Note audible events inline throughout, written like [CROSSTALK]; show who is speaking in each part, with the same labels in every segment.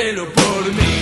Speaker 1: Central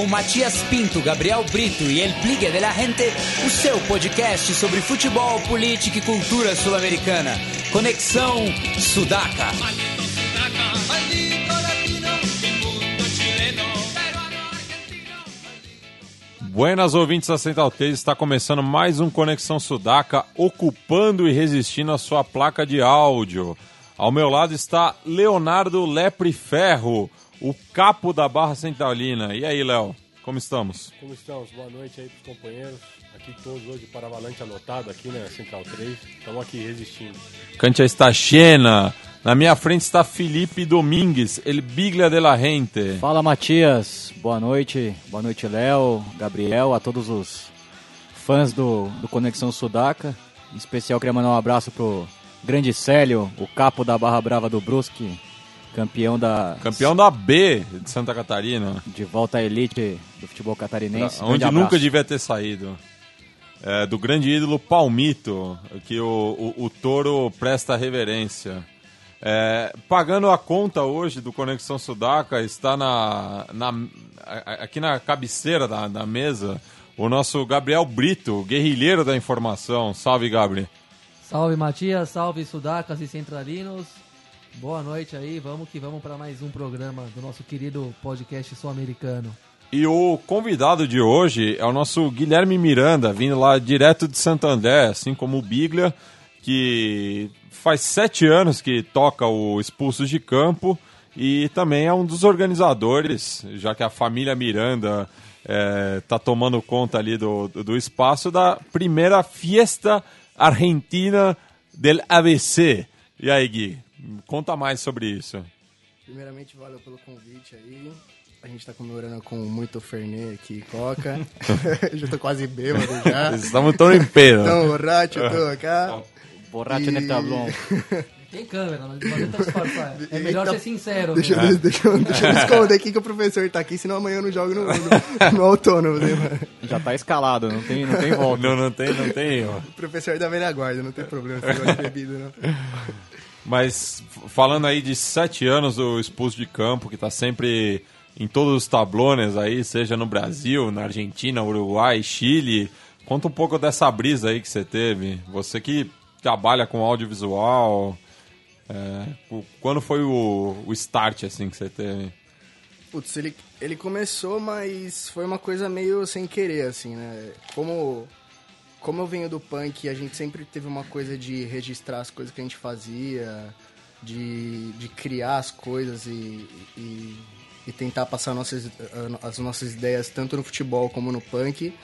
Speaker 1: com Matias Pinto, Gabriel Brito e El Pligue de la Gente, o seu podcast sobre futebol, política e cultura sul-americana. Conexão Sudaca.
Speaker 2: Buenas ouvintes da Central 3, está começando mais um Conexão Sudaca, ocupando e resistindo a sua placa de áudio. Ao meu lado está Leonardo Lepre Ferro, o capo da Barra Centralina. E aí, Léo, como estamos?
Speaker 3: Como estamos? Boa noite aí pros companheiros. Aqui todos hoje para Valente anotado aqui na né, Central 3. Estamos aqui resistindo.
Speaker 2: Cantia está cheia. Na minha frente está Felipe Domingues, ele Biglia de la Gente.
Speaker 4: Fala, Matias. Boa noite. Boa noite, Léo, Gabriel, a todos os fãs do, do Conexão Sudaca. Em especial, queria mandar um abraço pro grande Célio, o capo da Barra Brava do Brusque, campeão da
Speaker 2: campeão da B de Santa Catarina,
Speaker 4: de volta à elite do futebol catarinense.
Speaker 2: onde nunca devia ter saído. É, do grande ídolo Palmito, que o, o, o Toro presta reverência. É, pagando a conta hoje do Conexão Sudaca, está na, na, aqui na cabeceira da, da mesa o nosso Gabriel Brito, guerrilheiro da informação. Salve, Gabriel.
Speaker 5: Salve, Matias. Salve, Sudacas e Centralinos. Boa noite aí, vamos que vamos para mais um programa do nosso querido podcast sul-americano.
Speaker 2: E o convidado de hoje é o nosso Guilherme Miranda, vindo lá direto de Santo André, assim como o Biglia, que faz sete anos que toca o Expulsos de Campo e também é um dos organizadores, já que a família Miranda está é, tomando conta ali do, do espaço da primeira Fiesta Argentina del ABC. E aí, Gui, Conta mais sobre isso.
Speaker 6: Primeiramente, valeu pelo convite aí. A gente tá comemorando com muito Fernet aqui, Coca. [LAUGHS] já tô quase bêbado já. [LAUGHS]
Speaker 2: Estamos tão em pena.
Speaker 6: Tão borracho, tô cá.
Speaker 4: Borracho e... tá bom. [LAUGHS]
Speaker 5: Tem câmera, não adianta disfarçar. É melhor ser sincero.
Speaker 6: Deixa,
Speaker 5: deixa,
Speaker 6: deixa, deixa eu esconder aqui que o professor tá aqui, senão amanhã eu não jogo no, no, no autônomo. Né,
Speaker 4: Já tá escalado, não tem, não tem volta.
Speaker 2: Não, não tem, não tem. Ó.
Speaker 6: O professor da velha guarda, não tem problema se gosta de bebida, não.
Speaker 2: Mas falando aí de sete anos o expulso de campo, que está sempre em todos os tablones aí, seja no Brasil, na Argentina, Uruguai, Chile. Conta um pouco dessa brisa aí que você teve. Você que trabalha com audiovisual. É, quando foi o, o start assim que você teve?
Speaker 6: Putz, ele, ele começou, mas foi uma coisa meio sem querer, assim, né? Como como eu venho do punk, a gente sempre teve uma coisa de registrar as coisas que a gente fazia, de, de criar as coisas e, e, e tentar passar nossas, as nossas ideias tanto no futebol como no punk.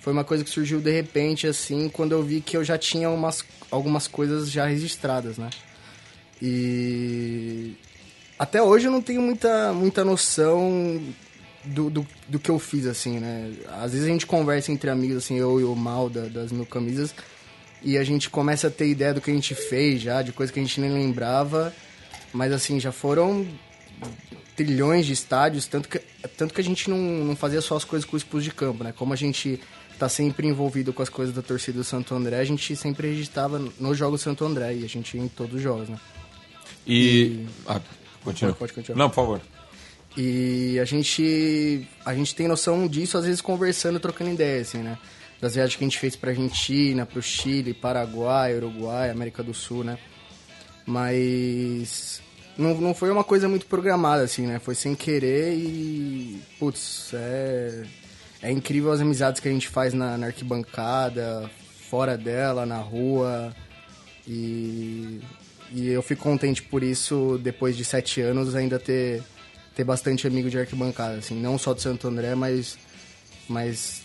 Speaker 6: Foi uma coisa que surgiu de repente, assim, quando eu vi que eu já tinha umas, algumas coisas já registradas, né? E até hoje eu não tenho muita, muita noção do, do, do que eu fiz, assim, né? Às vezes a gente conversa entre amigos, assim, eu e o Mal da- das mil camisas, e a gente começa a ter ideia do que a gente fez já, de coisa que a gente nem lembrava, mas assim, já foram trilhões de estádios, tanto que, tanto que a gente não, não fazia só as coisas com o expulso de campo, né? Como a gente tá sempre envolvido com as coisas da torcida do Santo André, a gente sempre registrava nos jogos do Santo André, e a gente ia em todos os jogos, né?
Speaker 2: E. Ah, continua.
Speaker 6: Pode- pode continuar.
Speaker 2: Não, por favor.
Speaker 6: E a gente a gente tem noção disso às vezes conversando, trocando ideia, assim, né? Das viagens que a gente fez pra Argentina, pro Chile, Paraguai, Uruguai, América do Sul, né? Mas não, não foi uma coisa muito programada, assim, né? Foi sem querer e. Putz, é. É incrível as amizades que a gente faz na, na arquibancada, fora dela, na rua. E, e eu fico contente por isso, depois de sete anos, ainda ter, ter bastante amigo de arquibancada, assim, não só do Santo André, mas, mas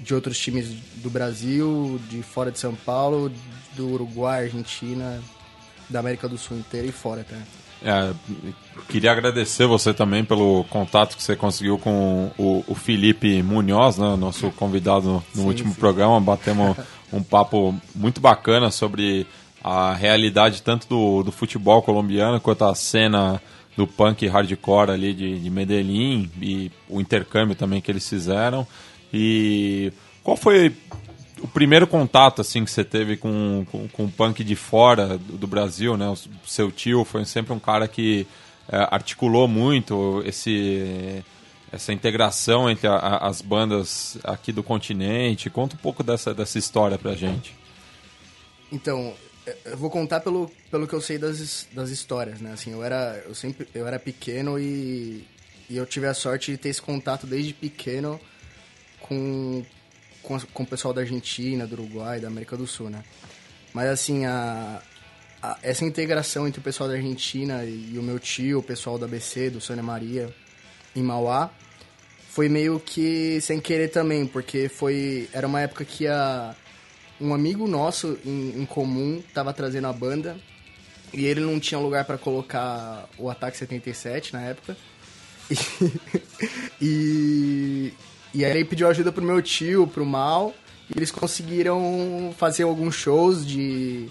Speaker 6: de outros times do Brasil, de fora de São Paulo, do Uruguai, Argentina, da América do Sul inteira e fora até.
Speaker 2: É, queria agradecer você também pelo contato que você conseguiu com o, o Felipe Munhoz, né, nosso convidado no,
Speaker 6: Sim,
Speaker 2: último
Speaker 6: sim.
Speaker 2: programa. Batemos [LAUGHS] um papo muito bacana sobre a realidade tanto do, do futebol colombiano quanto a cena do punk hardcore ali de, de Medellín e o intercâmbio também que eles fizeram. E qual foi o primeiro contato assim que você teve com, com, com o punk de fora do, do Brasil, né? O seu tio foi sempre um cara que é, articulou muito esse essa integração entre a- a- as bandas aqui do continente. Conta um pouco dessa, dessa história pra gente.
Speaker 6: Então, eu vou contar pelo, pelo que eu sei das, das histórias, né? Assim, eu era, eu sempre, eu era pequeno e, e eu tive a sorte de ter esse contato desde pequeno com, com, com o pessoal da Argentina, do Uruguai, da América do Sul, né? Mas, assim, a, a- essa integração entre o pessoal da Argentina e, o meu tio, o pessoal da ABC, do Sônia Maria, em Mauá, foi meio que sem querer também, porque foi era uma época que a um amigo nosso em, em comum tava trazendo a banda e ele não tinha lugar pra colocar o Ataque 77 na época. [LAUGHS] E, e aí ele pediu ajuda pro meu tio, pro Mal, e eles conseguiram fazer alguns shows de,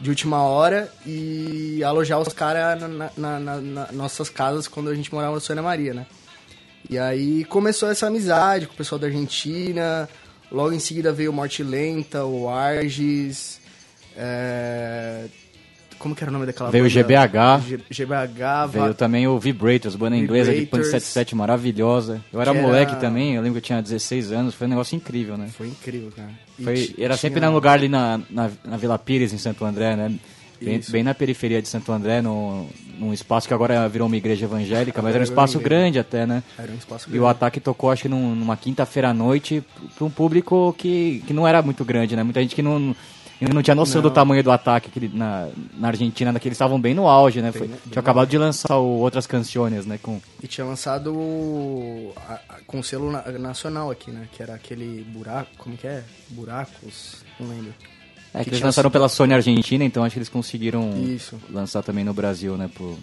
Speaker 6: de última hora e alojar os caras na, na, na- na nossas casas quando a gente morava no Sônia Maria, né? E aí começou essa amizade com o pessoal da Argentina. Logo em seguida veio o Morte Lenta, o Arges. é, Como que era o nome daquela
Speaker 4: Veio o? GBH.
Speaker 6: G- GBH.
Speaker 4: Veio
Speaker 6: Va-
Speaker 4: também o Vibrators, banda inglesa de Punk
Speaker 6: Vibrators.
Speaker 4: 77 maravilhosa. Eu era
Speaker 6: era-
Speaker 4: moleque também, eu lembro que eu tinha 16 anos, foi um negócio incrível, né?
Speaker 6: Foi incrível, cara.
Speaker 4: Foi, era
Speaker 6: tinha-
Speaker 4: sempre num lugar ali na, na, na Vila Pires, em Santo André, né? Bem, bem na periferia de Santo André, no, num espaço que agora virou uma igreja evangélica, mas era um espaço grande até, né?
Speaker 6: Era um espaço
Speaker 4: E
Speaker 6: grande.
Speaker 4: o ataque tocou, acho que num- numa quinta-feira à noite, para um público que, que não era muito grande, né? Muita gente que não, não tinha noção do tamanho do ataque que, na, na Argentina, que eles estavam bem no auge, né? Foi,
Speaker 6: Bem
Speaker 4: tinha acabado de lançar o Outras Canções, né? Com,
Speaker 6: E tinha lançado o- a- a- com selo na- nacional aqui, né? Que era aquele buraco. Como que é? Buracos? Não lembro.
Speaker 4: É, que
Speaker 6: Que
Speaker 4: eles lançaram
Speaker 6: sido-
Speaker 4: pela Sony Argentina, então acho que eles conseguiram
Speaker 6: Isso.
Speaker 4: lançar também no Brasil, né? Por,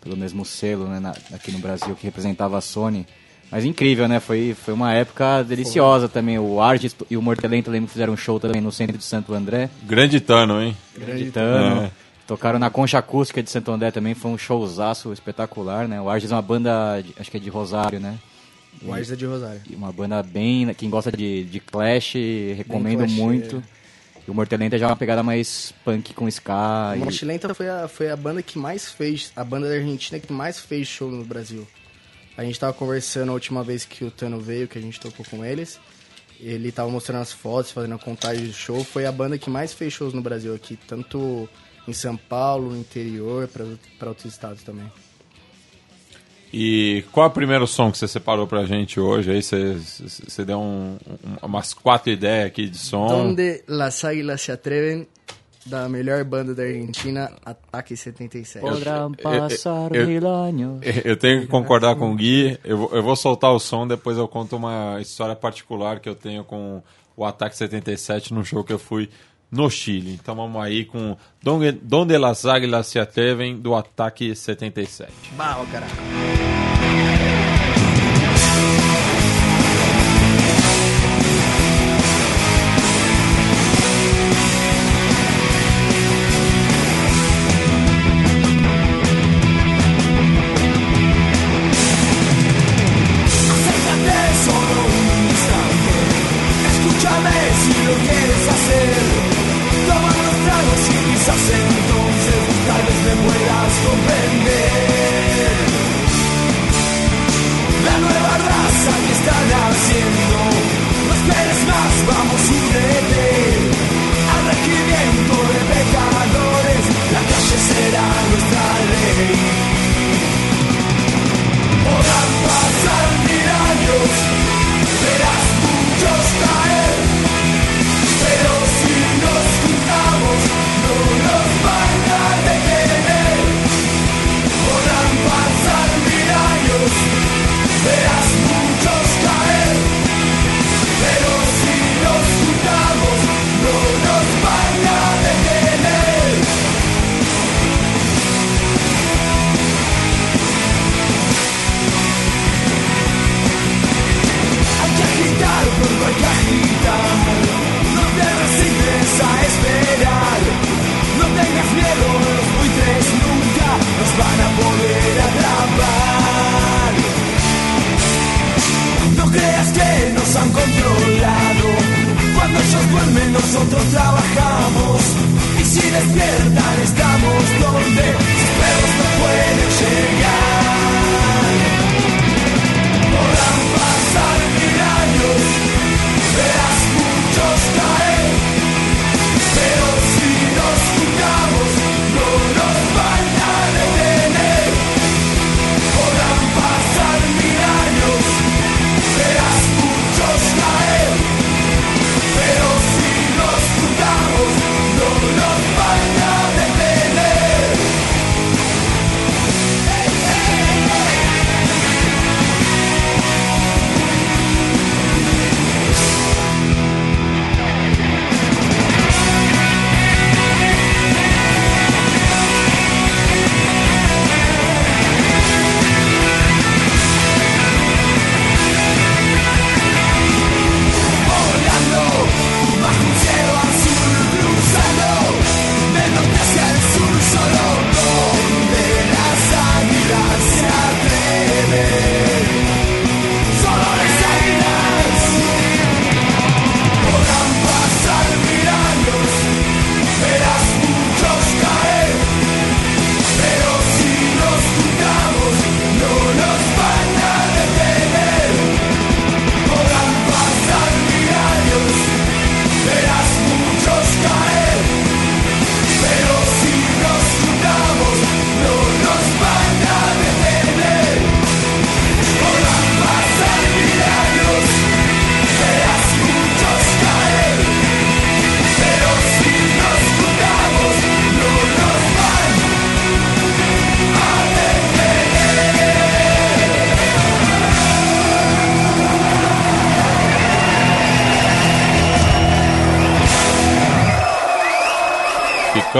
Speaker 4: pelo mesmo selo, né? na- aqui no Brasil, que representava a Sony. Mas incrível, né? Foi, foi uma época deliciosa também. O Argis e o Mortelento lembro que fizeram um show também no centro de Santo André.
Speaker 2: Grande Tano, hein?
Speaker 6: Grande
Speaker 4: Tano.
Speaker 2: É.
Speaker 4: Tocaram na Concha Acústica de Santo André também, foi um showzaço espetacular, né? O Argis é uma banda, de- acho que é de Rosário, né?
Speaker 6: O Arges é de Rosário.
Speaker 4: E Uma banda bem. Quem gosta de, de Clash, recomendo
Speaker 6: Clash,
Speaker 4: muito. E o Mortelenta já é uma pegada mais punk com ska. E-
Speaker 6: Morte Lenta foi a, foi a banda que mais fez, a banda da Argentina que mais fez show no Brasil. A gente tava conversando a última vez que o Tano veio, que a gente tocou com eles. Ele tava mostrando as fotos, fazendo a contagem do show. Foi a banda que mais fez shows no Brasil aqui, tanto em São Paulo, no interior, pra outros estados também.
Speaker 2: E qual é o primeiro som que você separou pra gente hoje? Aí você, você deu um- um- umas quatro ideias aqui de som.
Speaker 6: Donde las Águilas se atreven, da melhor banda da Argentina, Ataque 77.
Speaker 4: Podrán passar
Speaker 2: eu-
Speaker 4: mil años.
Speaker 2: Eu tenho que concordar com o Gui. Eu, vou- eu vou soltar o som, depois eu conto uma história particular que eu tenho com o Ataque 77 num show que eu fui no Chile. Então vamos aí com Donde, las Águilas se atreven do Ataque 77.
Speaker 6: Bah, ó,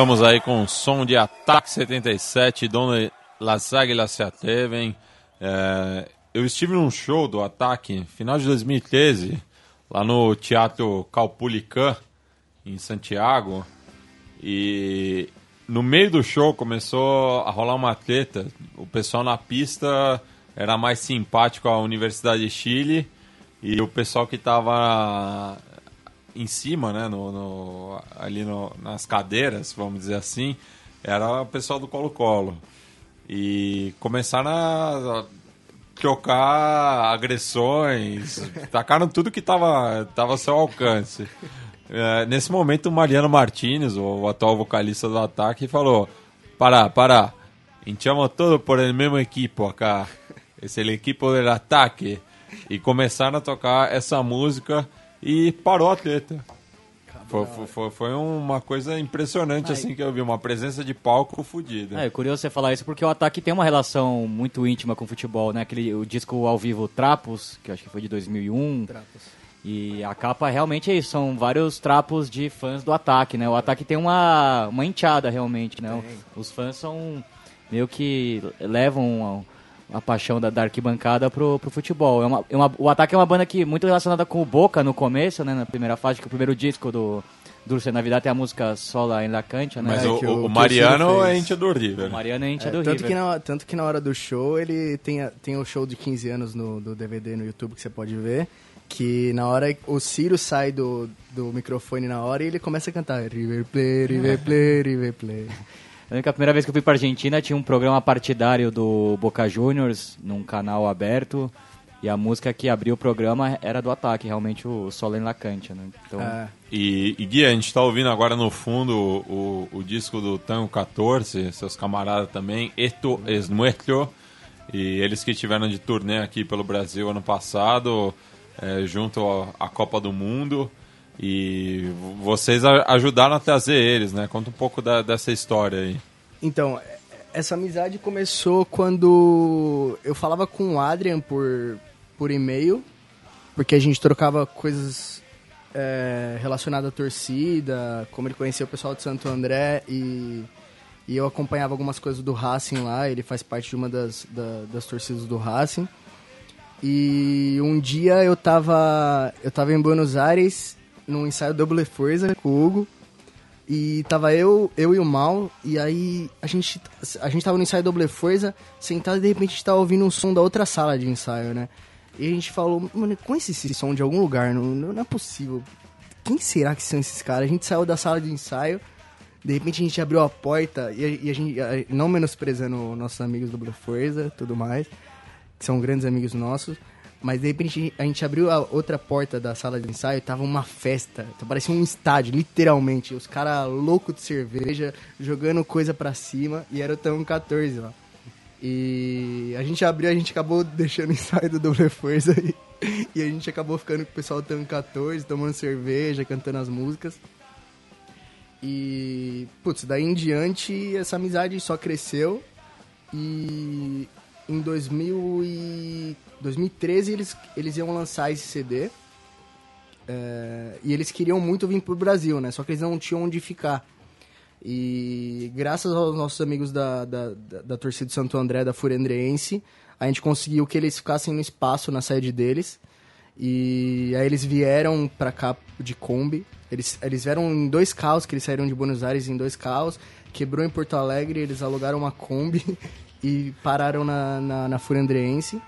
Speaker 2: Ficamos aí com o som de Ataque 77, Donde Las Águilas se atrevem. É, eu estive num show do Ataque, final de 2013, lá no Teatro Calpulican, em Santiago. E no meio do show começou a rolar uma treta. O pessoal na pista era mais simpático à Universidade de Chile e o pessoal que estava em cima, né, no, no- ali no- nas cadeiras, vamos dizer assim, era o pessoal do Colo-Colo. E começaram a trocar agressões, tacaram tudo que estava tava ao seu alcance. É, nesse momento, o Mariano Martinez, o, atual vocalista do Ataque, falou: Pará, pará, hinchamos todo por el mesmo equipo acá. Esse é o equipo del Ataque. E começaram a tocar essa música e parou a treta. Foi, foi- foi, uma coisa impressionante assim que eu vi, uma presença de palco fodida.
Speaker 4: É, é curioso você falar isso porque o Ataque tem uma relação muito íntima com o futebol, né? Aquele, o disco ao vivo Trapos, que eu acho que foi de 2001. E a capa realmente é isso, são vários trapos de fãs do Ataque, né? O Ataque tem uma, uma enteada realmente, né? Os fãs são meio que levam a, paixão da, da arquibancada pro, pro futebol. É uma, é uma- o Ataque é uma banda que muito relacionada com o Boca no começo, né? Na primeira fase, que o primeiro disco do Dulce Navidad tem a música Sola em La Cancha, né?
Speaker 2: Mas
Speaker 6: É,
Speaker 2: o,
Speaker 6: que
Speaker 2: o-
Speaker 6: o-
Speaker 2: o Mariano é íntia do River.
Speaker 4: O Mariano é íntia
Speaker 6: É,
Speaker 4: do
Speaker 6: tanto,
Speaker 4: River.
Speaker 6: que na, tanto que na hora do show ele tem, a- tem o show de 15 anos no, do DVD no YouTube que você pode ver. Que na hora o Ciro sai do, do microfone na hora e ele começa a cantar River Play, River Play, River Play.
Speaker 4: Lembro que a primeira vez que eu fui pra Argentina tinha um programa partidário do Boca Juniors num canal aberto. E a música que abriu o programa era do ataque, realmente o Solen Lacante, né? Então,
Speaker 6: É,
Speaker 2: E, e Gui, a gente tá ouvindo agora no fundo o, o disco do Tango 14, seus camaradas também, Esto es Nuestro, e eles que estiveram de turnê aqui pelo Brasil ano passado, é, junto à Copa do Mundo, e vocês ajudaram a trazer eles, né? Conta um pouco da- dessa história aí.
Speaker 6: Então, essa amizade começou quando eu falava com o Adrian por, por e-mail, porque a gente trocava coisas é, relacionadas à torcida, como ele conhecia o pessoal de Santo André e, e eu acompanhava algumas coisas do Racing lá, ele faz parte de uma das, da- das torcidas do Racing. E um dia eu tava, eu tava em Buenos Aires, num ensaio Double Forza com o Hugo, e tava eu, eu e o Mal, e aí a gente, a gente tava no ensaio Double Forza, sentado e de repente a gente tava ouvindo um som da outra sala de ensaio, né? E a gente falou, mano, conhece esse som de algum lugar, não, não é possível. quem será que são esses caras? A gente saiu da sala de ensaio, de repente a gente abriu a porta e a, e a gente, não menosprezando nossos amigos do Blue Forza tudo mais, que são grandes amigos nossos, mas de repente a gente abriu a outra porta da sala de ensaio e tava uma festa, então parecia um estádio, literalmente, os caras loucos de cerveja, jogando coisa pra cima. E era o Tão 14 lá. E a gente abriu, a gente acabou deixando o ensaio do Double Força e, e a gente acabou ficando com o pessoal Tão 14, tomando cerveja, cantando as músicas. E, putz, daí em diante essa amizade só cresceu. E em 2000 e 2013 eles, eles iam lançar esse CD é, e eles queriam muito vir pro Brasil, né? Só que eles não tinham onde ficar. E graças aos nossos amigos da, da, da, da torcida Santo André, da Furandreense, a gente conseguiu que eles ficassem no espaço na sede deles. E aí eles vieram pra cá de Kombi. Eles, eles vieram em dois carros, que eles saíram de Buenos Aires em dois carros. Quebrou em Porto Alegre, eles alugaram uma Kombi [LAUGHS] e pararam na, na, na Furandreense.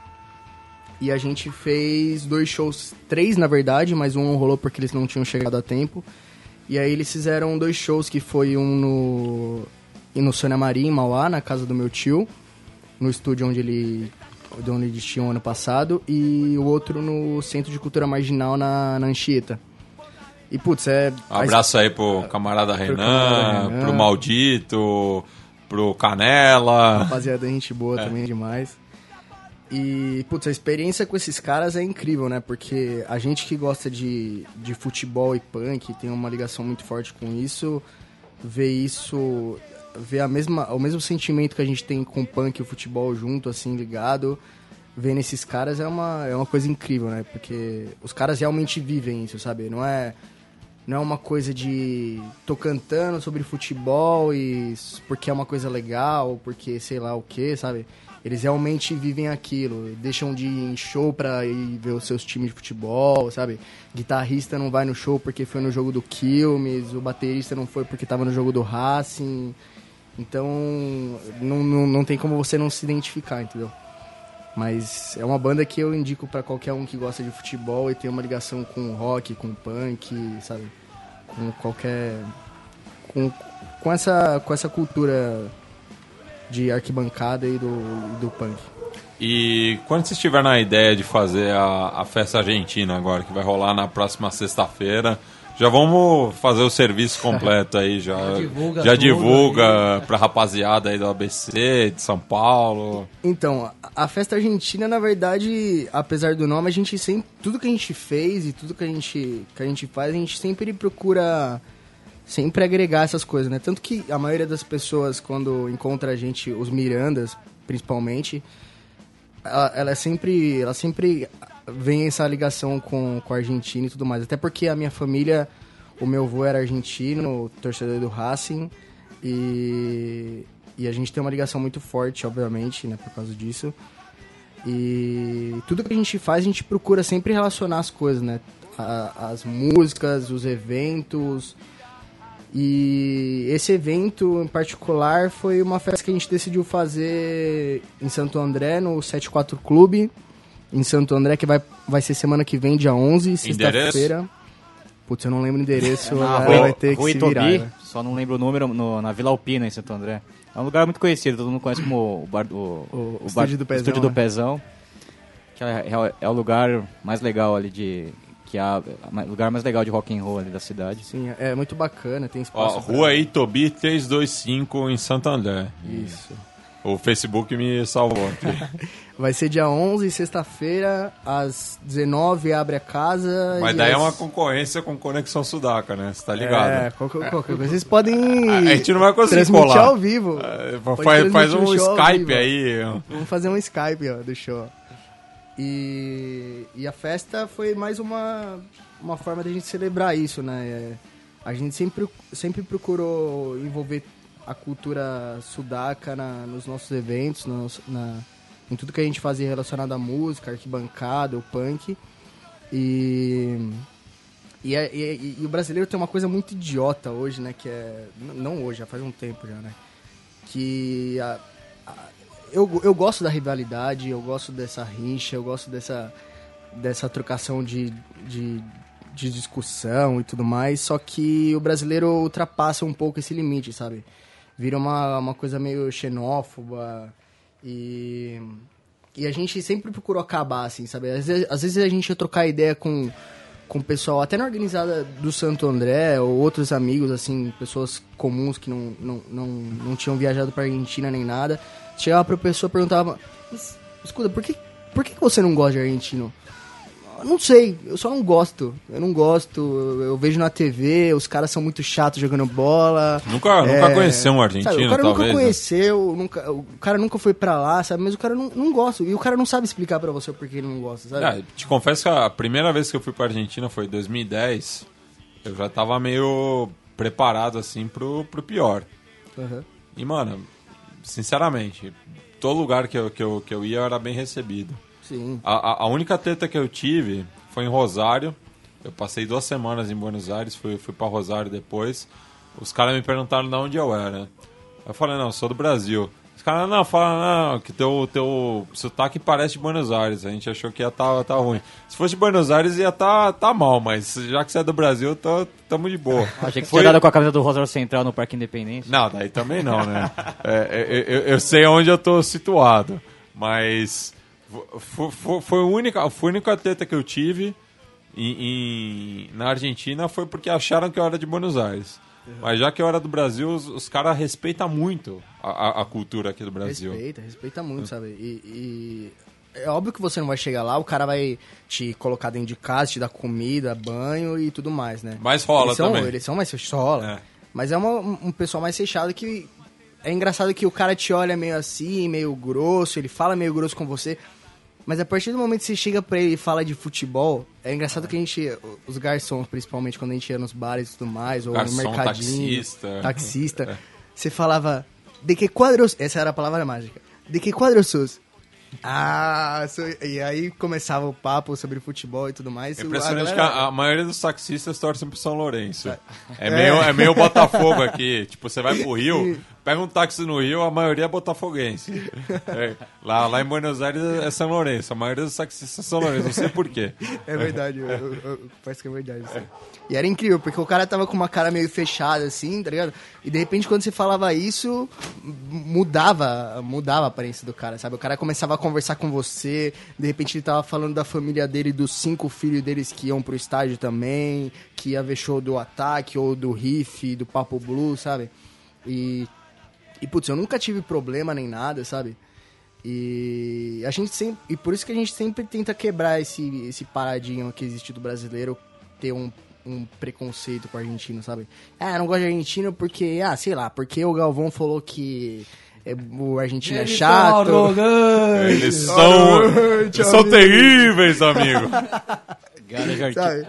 Speaker 6: E a gente fez dois shows, três na verdade, mas um rolou porque eles não tinham chegado a tempo. E aí eles fizeram dois shows, que foi um no, e no Sônia Maria, em Mauá, na casa do meu tio, no estúdio onde ele de onde eles tinham ano passado, e o outro no Centro de Cultura Marginal, na, na Anchieta. E, putz, é...
Speaker 2: Abraço aí pro camarada
Speaker 6: camarada
Speaker 2: Renan,
Speaker 6: Renan.
Speaker 2: pro Maldito, pro Canela.
Speaker 6: Rapaziada, gente boa também demais. E, putz, a experiência com esses caras é incrível, né? Porque a gente que gosta de, de futebol e punk tem uma ligação muito forte com isso, vê isso, vê a mesma, o mesmo sentimento que a gente tem com o punk e o futebol junto, assim, ligado, vendo esses caras é uma, é uma coisa incrível, né? Porque os caras realmente vivem isso, sabe? Não é não é uma coisa de tô cantando sobre futebol e porque é uma coisa legal, porque sei lá o que, sabe? Eles realmente vivem aquilo, deixam de ir em show pra ir ver os seus times de futebol, sabe? Guitarrista não vai no show porque foi no jogo do Quilmes, o baterista não foi porque tava no jogo do Racing. Então, não, não, não tem como você não se identificar, entendeu? Mas é uma banda que eu indico pra qualquer um que gosta de futebol e tem uma ligação com rock, com punk, sabe? Com qualquer. Com, com, essa, com essa cultura de arquibancada e do, do punk.
Speaker 2: E quando você estiver na ideia de fazer a, a festa argentina agora, que vai rolar na próxima sexta-feira, já vamos fazer o serviço completo aí, já, [LAUGHS]
Speaker 5: Já divulga
Speaker 2: já divulga pra rapaziada aí do ABC, de São Paulo.
Speaker 6: Então, a- festa argentina, na verdade, apesar do nome, a gente sempre. Tudo que a gente fez e tudo que a gente, que a gente faz, a gente sempre procura sempre agregar essas coisas, né? Tanto que a maioria das pessoas, quando encontra a gente, os Mirandas, principalmente, ela, ela é sempre. Ela sempre vem essa ligação com, com a Argentina e tudo mais. Até porque a minha família, o meu avô era argentino, torcedor do Racing, e, e a gente tem uma ligação muito forte, obviamente, né, por causa disso. E tudo que a gente faz, a gente procura sempre relacionar as coisas, né? A- as músicas, os eventos. E esse evento em particular foi uma festa que a gente decidiu fazer em Santo André, no 74 Clube, em Santo André, que vai, vai ser semana que vem, dia 11, sexta-feira. Putz, eu não lembro o endereço,
Speaker 4: Na
Speaker 6: galera vai ter que
Speaker 4: Rui
Speaker 6: se
Speaker 4: Tobi,
Speaker 6: virar. né?
Speaker 4: só não lembro o número, no- na Vila Alpina, em Santo André. É um lugar muito conhecido, todo mundo conhece como o, bar, o,
Speaker 6: O
Speaker 4: o
Speaker 6: Estúdio do Pezão,
Speaker 4: Estúdio do
Speaker 6: né?
Speaker 4: Pezão, que é, é- é o lugar mais legal ali de... que é a- o lugar mais legal de rock and roll ali da cidade.
Speaker 6: Sim, é muito bacana, tem
Speaker 2: Ó,
Speaker 6: espaço. pra-
Speaker 2: Rua Itobi 325 em Santo André.
Speaker 6: Isso.
Speaker 2: O Facebook me salvou aqui. [LAUGHS]
Speaker 6: Vai ser dia 11, sexta-feira, às 19 abre a casa.
Speaker 2: Mas
Speaker 6: e
Speaker 2: daí é uma concorrência com Conexão Sudaca, né? Você tá ligado?
Speaker 6: É, qualquer, qualquer coisa. Vocês podem.
Speaker 2: A gente não vai conseguir colar.
Speaker 6: ao vivo.
Speaker 2: É, faz, faz um Skype aí.
Speaker 6: Vamos fazer um Skype ó, do show. E, e a festa foi mais uma, uma forma da gente celebrar isso, né? É, a gente sempre, sempre procurou envolver a cultura sudaca na, nos nossos eventos, no na, em tudo que a gente fazia relacionado à música, arquibancada, o punk. E, e, é- e- e o brasileiro tem uma coisa muito idiota hoje, né? Que é. Não hoje, já faz um tempo já, né? Que a- eu, eu gosto da rivalidade, eu gosto dessa rincha, eu gosto dessa, dessa trocação de, de, de discussão e tudo mais, só que o brasileiro ultrapassa um pouco esse limite, sabe? Vira uma, uma coisa meio xenófoba e... E a gente sempre procurou acabar, assim, sabe? Às vezes, às vezes a gente ia trocar ideia com, com o pessoal, até na organizada do Santo André, ou outros amigos, assim, pessoas comuns que não, não, não, não tinham viajado pra Argentina nem nada. Chegava pra pessoa e perguntava, "Mas, escuta, por que, por que você não gosta de argentino? Eu Não sei, eu só não gosto. Eu não gosto. Eu, eu vejo na TV, os caras são muito chatos jogando bola.
Speaker 2: Nunca, nunca conheceu um argentino,
Speaker 6: sabe, o cara
Speaker 2: talvez.
Speaker 6: nunca
Speaker 2: né?
Speaker 6: conheceu, nunca, o cara nunca foi pra lá, sabe? Mas o cara não, não gosta. E o cara não sabe explicar pra você por que ele não gosta, sabe?
Speaker 2: Ah, te confesso que a primeira vez que eu fui pra Argentina foi em 2010. Eu já tava meio preparado, assim, pro, pro pior.
Speaker 6: Aham.
Speaker 2: E, mano, sinceramente, todo lugar que eu, que eu, que eu ia eu era bem recebido.
Speaker 6: Sim.
Speaker 2: A, a, única treta que eu tive foi em Rosário. Eu passei duas semanas em Buenos Aires, fui, fui pra Rosário depois. Os caras me perguntaram de onde eu era. Eu falei, não, eu sou do Brasil. Os caras, não, fala, não, que teu, teu sotaque parece de Buenos Aires. A gente achou que ia tá, tá ruim. Se fosse de Buenos Aires, ia tá, tá mal, mas já que você é do Brasil, tô, tamo de boa.
Speaker 4: Achei que você
Speaker 2: Foi-
Speaker 4: tinha dado com a camisa do Rosário Central no Parque Independência.
Speaker 2: não, daí também não, né? É, é, eu, eu sei onde eu tô situado, mas foi, foi, foi, a única, foi a única treta que eu tive em, em- na Argentina foi porque acharam que eu era de Buenos Aires. Mas já que eu era do Brasil, os, os caras respeitam muito a, a- a cultura aqui do Brasil.
Speaker 6: Respeita, respeita muito, sabe? E, e é óbvio que você não vai chegar lá, o cara vai te colocar dentro de casa, te dar comida, banho e tudo mais, né?
Speaker 2: Mas rola
Speaker 6: eles são,
Speaker 2: também.
Speaker 6: Eles são mais fechados.
Speaker 2: É.
Speaker 6: Mas é uma- um pessoal mais fechado que. É engraçado que o cara te olha meio assim, meio grosso, ele fala meio grosso com você. Mas a partir do momento que você chega pra ele e fala de futebol, é engraçado que a gente, os garçons, principalmente quando a gente ia nos bares e tudo mais, ou
Speaker 2: Garçom,
Speaker 6: no mercadinho,
Speaker 2: taxista.
Speaker 6: taxista, [LAUGHS]
Speaker 2: É.
Speaker 6: você falava, de que quadros, essa era a palavra mágica, de que quadros sos? Ah, e aí começava o papo sobre futebol e tudo mais.
Speaker 2: É impressionante
Speaker 6: a
Speaker 2: que a,
Speaker 6: galera-
Speaker 2: a maioria dos taxistas torcem pro São Lourenço. É, meio, é meio Botafogo aqui. Tipo, você vai pro Rio, [LAUGHS] pega um táxi no Rio, a maioria é botafoguense. [LAUGHS] É, lá, lá em Buenos Aires é São Lourenço, a maioria dos taxistas é São Lourenço, não sei porquê. [LAUGHS]
Speaker 6: É verdade, eu, eu- eu- parece que é verdade. aí. E era incrível, porque o cara tava com uma cara meio fechada, assim, tá ligado? E de repente, quando você falava isso, mudava, mudava a aparência do cara, sabe? O cara começava a conversar com você, de repente ele tava falando da família dele, dos cinco filhos deles que iam pro estádio também, que ia ver show do Ataque, ou do Riff, do Papo Blue, sabe? E, e putz, eu nunca tive problema nem nada, sabe? E a gente sempre, e por isso que a gente sempre tenta quebrar esse, esse paradigma que existe do brasileiro ter um, um preconceito com o argentino, sabe? Ah, eu não gosto de argentino porque, ah, sei lá, porque o Galvão falou que é, o argentino é
Speaker 5: Eles
Speaker 6: chato.
Speaker 5: são arrogantes.
Speaker 2: Eles são, eles são terríveis, amigo. [LAUGHS]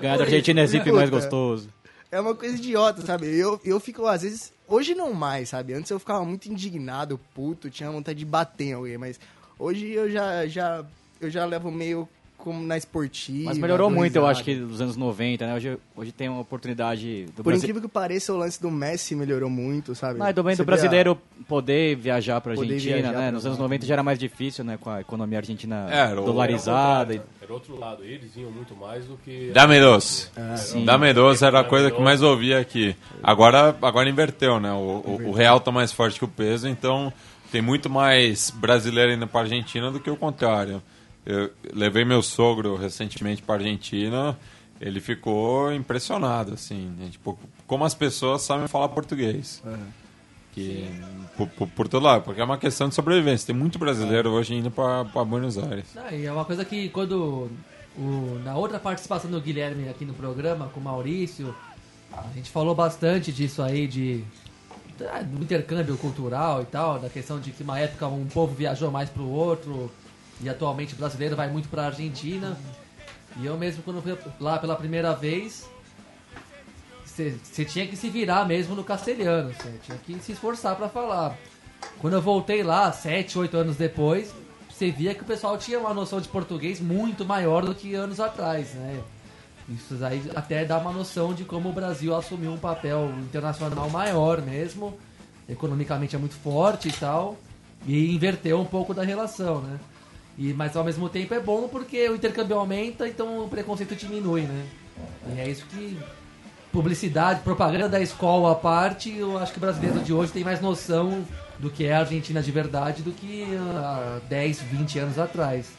Speaker 4: Da Argentina é zip mais gostoso.
Speaker 6: É uma coisa idiota, sabe? Eu, eu fico, às vezes. Hoje não mais, sabe? Antes eu ficava muito indignado, puto, tinha vontade de bater em alguém, mas hoje eu já, já, eu já levo meio como na esportiva.
Speaker 4: Mas melhorou muito, eu acho que dos anos 90, né? Hoje, hoje tem uma oportunidade do
Speaker 6: Por
Speaker 4: Brasil.
Speaker 6: incrível que pareça, o lance do Messi melhorou muito, sabe?
Speaker 4: Mas também do
Speaker 6: a-
Speaker 4: brasileiro poder viajar pra
Speaker 6: Poder
Speaker 4: Argentina,
Speaker 6: viajar
Speaker 4: né?
Speaker 6: pra
Speaker 4: Nos anos 90 já era mais difícil, né? Com a economia argentina
Speaker 2: É, o-
Speaker 4: dolarizada. e-
Speaker 3: Era outro lado, eles iam muito mais do que.
Speaker 2: Dame doce.
Speaker 4: Sim.
Speaker 2: Dame doce era a coisa que mais ouvia aqui. Agora, agora inverteu, né? O, o, o real tá mais forte que o peso, então tem muito mais brasileiro indo pra Argentina do que o contrário. Eu levei meu sogro recentemente pra Argentina, ele ficou impressionado, assim, né? tipo, como as pessoas sabem falar português. Por, por, por todo lado, porque é uma questão de sobrevivência. Tem muito brasileiro hoje indo pra Buenos Aires.
Speaker 5: Ah, e é uma coisa que quando o- na outra participação do Guilherme aqui no programa com o Maurício, a gente falou bastante disso aí de ah, do intercâmbio cultural e tal, da questão de que uma época um povo viajou mais pro outro e atualmente o brasileiro vai muito pra Argentina. E eu mesmo quando fui lá pela primeira vez, você tinha que se virar mesmo no castelhano, você tinha que se esforçar pra falar. Quando eu voltei lá, 7, 8 anos depois, você via que o pessoal tinha uma noção de português muito maior do que anos atrás, né? Isso aí até dá uma noção de como o Brasil assumiu um papel internacional maior mesmo, economicamente é muito forte e tal, e inverteu um pouco da relação, né? E, mas ao mesmo tempo é bom porque o intercâmbio aumenta, então o preconceito diminui, né? E é isso que publicidade, propaganda da escola à parte, eu acho que o brasileiro de hoje tem mais noção do que é a Argentina de verdade do que há 10, 20 anos atrás.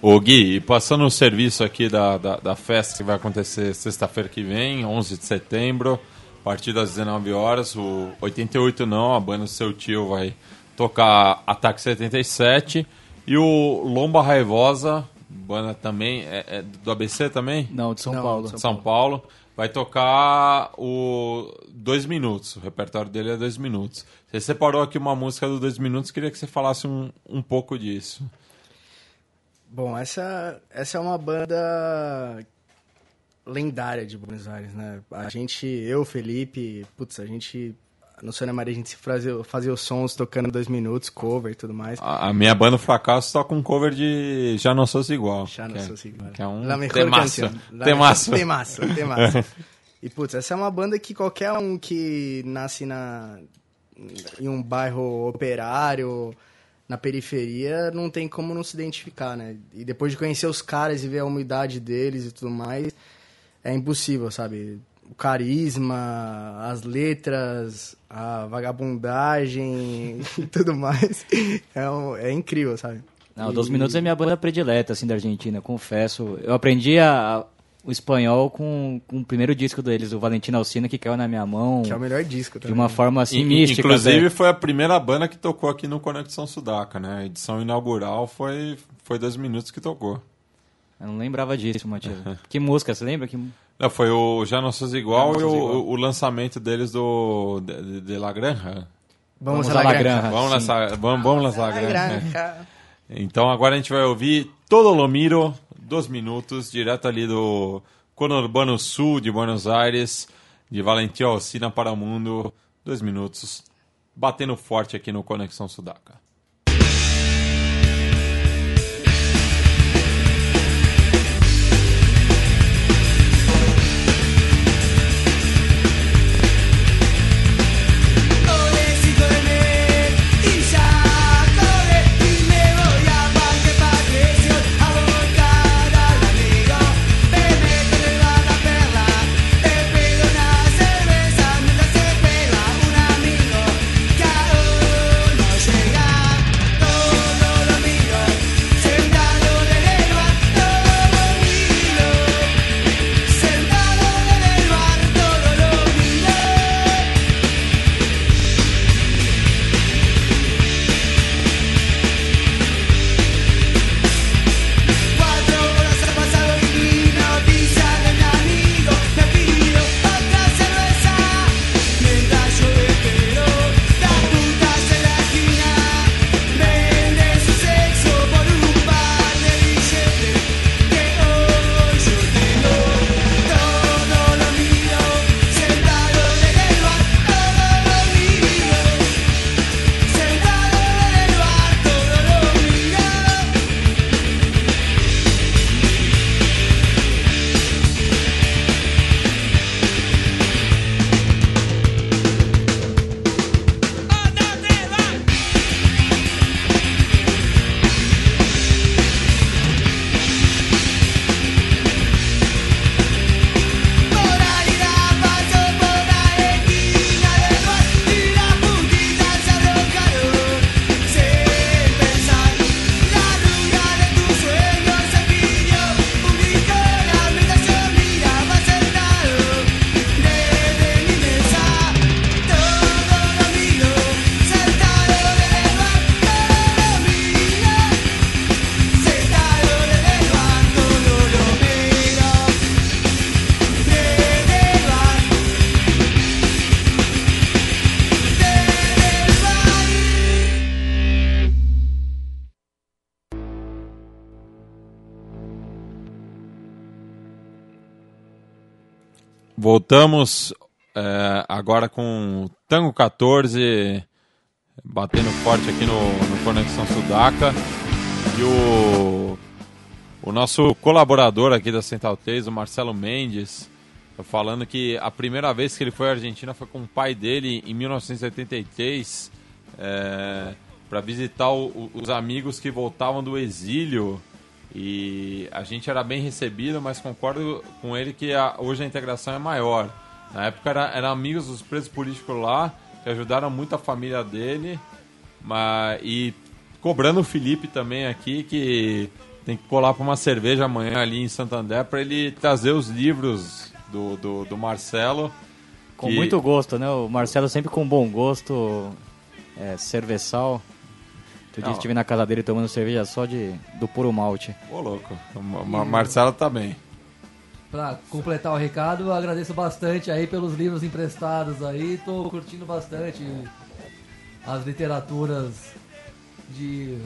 Speaker 2: Ô Gui, passando o serviço aqui da, da, da festa que vai acontecer sexta-feira que vem, 11 de setembro, a partir das 19 horas, o 88 não, a banda do seu tio vai tocar Ataque 77 e o Lomba Raivosa, banda também, é, é do ABC também?
Speaker 4: Não, de São
Speaker 6: Não,
Speaker 4: Paulo.
Speaker 6: de São
Speaker 2: São Paulo, vai tocar o dois minutos. O repertório dele é dois minutos. Você separou aqui uma música do dois minutos, queria que você falasse um, um pouco disso.
Speaker 6: Bom, essa, essa é uma banda lendária de Buenos Aires, né? A gente, eu, Felipe, putz, a gente, no Sônia Maria, a gente fazia, fazia os sons tocando dois minutos, cover e tudo mais.
Speaker 2: A, a minha banda Fracasso toca um cover de Já Não Sou Igual.
Speaker 6: Já não
Speaker 2: é-
Speaker 6: sou igual.
Speaker 2: Que é um [LAUGHS] temaço. Temaço.
Speaker 6: Temaço, [LAUGHS] temaço. E, putz, essa é uma banda que qualquer um que nasce na, em um bairro operário, na periferia, não tem como não se identificar, né? E depois de conhecer os caras e ver a umidade deles e tudo mais, é impossível, sabe? O carisma, as letras, a vagabundagem e [LAUGHS] tudo mais. É, um- é incrível, sabe?
Speaker 4: Não, Dois
Speaker 6: E-
Speaker 4: Minutos é minha banda predileta, assim, da Argentina, confesso. Eu aprendi a- o espanhol com, com o primeiro disco deles, o Valentino Alcina, que caiu na minha mão
Speaker 6: Que é o melhor disco
Speaker 4: de
Speaker 6: também.
Speaker 4: uma forma, assim,
Speaker 2: In-
Speaker 4: mística.
Speaker 2: Inclusive
Speaker 4: até.
Speaker 2: foi a primeira banda que tocou aqui no Conexão Sudaca, né? A edição inaugural foi, foi dois minutos que tocou.
Speaker 4: Eu não lembrava disso, Matias. [LAUGHS] que música, você lembra? Que...
Speaker 2: Não, foi o Já Não Sou Igual
Speaker 4: Já
Speaker 2: e o, o lançamento deles do de, de- de La Granja.
Speaker 6: Vamos,
Speaker 4: Vamos
Speaker 6: à La
Speaker 4: La
Speaker 6: Granja.
Speaker 4: Granja.
Speaker 2: Vamos lançar, vamos, vamos lançar La
Speaker 6: La
Speaker 2: Granja.
Speaker 6: Granja.
Speaker 2: Então agora a gente vai ouvir Todo Lomiro, dois minutos, direto ali do Conurbano Sul de Buenos Aires, de Valentim Alcina para o Mundo, dois minutos, batendo forte aqui no Conexão Sudaca. Voltamos é, agora com Tango 14, batendo forte aqui no, no Conexão Sudaca. E o, o nosso colaborador aqui da Central 3, o Marcelo Mendes, falando que a primeira vez que ele foi à Argentina foi com o pai dele em 1983 para visitar o- os amigos que voltavam do exílio. E a gente era bem recebido, mas concordo com ele que a- hoje a integração é maior. Na época era, eram amigos dos presos políticos lá, que ajudaram muito a família dele. Mas, e cobrando o Felipe também aqui, que tem que colar para uma cerveja amanhã ali em Santander para ele trazer os livros do, do, do Marcelo.
Speaker 4: Com
Speaker 2: que-
Speaker 4: muito gosto, né? O Marcelo sempre com bom gosto, é, cerveçal. Outro dia
Speaker 2: Não.
Speaker 4: estive na casa dele tomando cerveja só de, do puro malte.
Speaker 2: Ô, louco. Ma- Marcelo tá bem.
Speaker 5: Pra completar o recado, eu agradeço bastante aí pelos livros emprestados aí. Tô curtindo bastante as literaturas de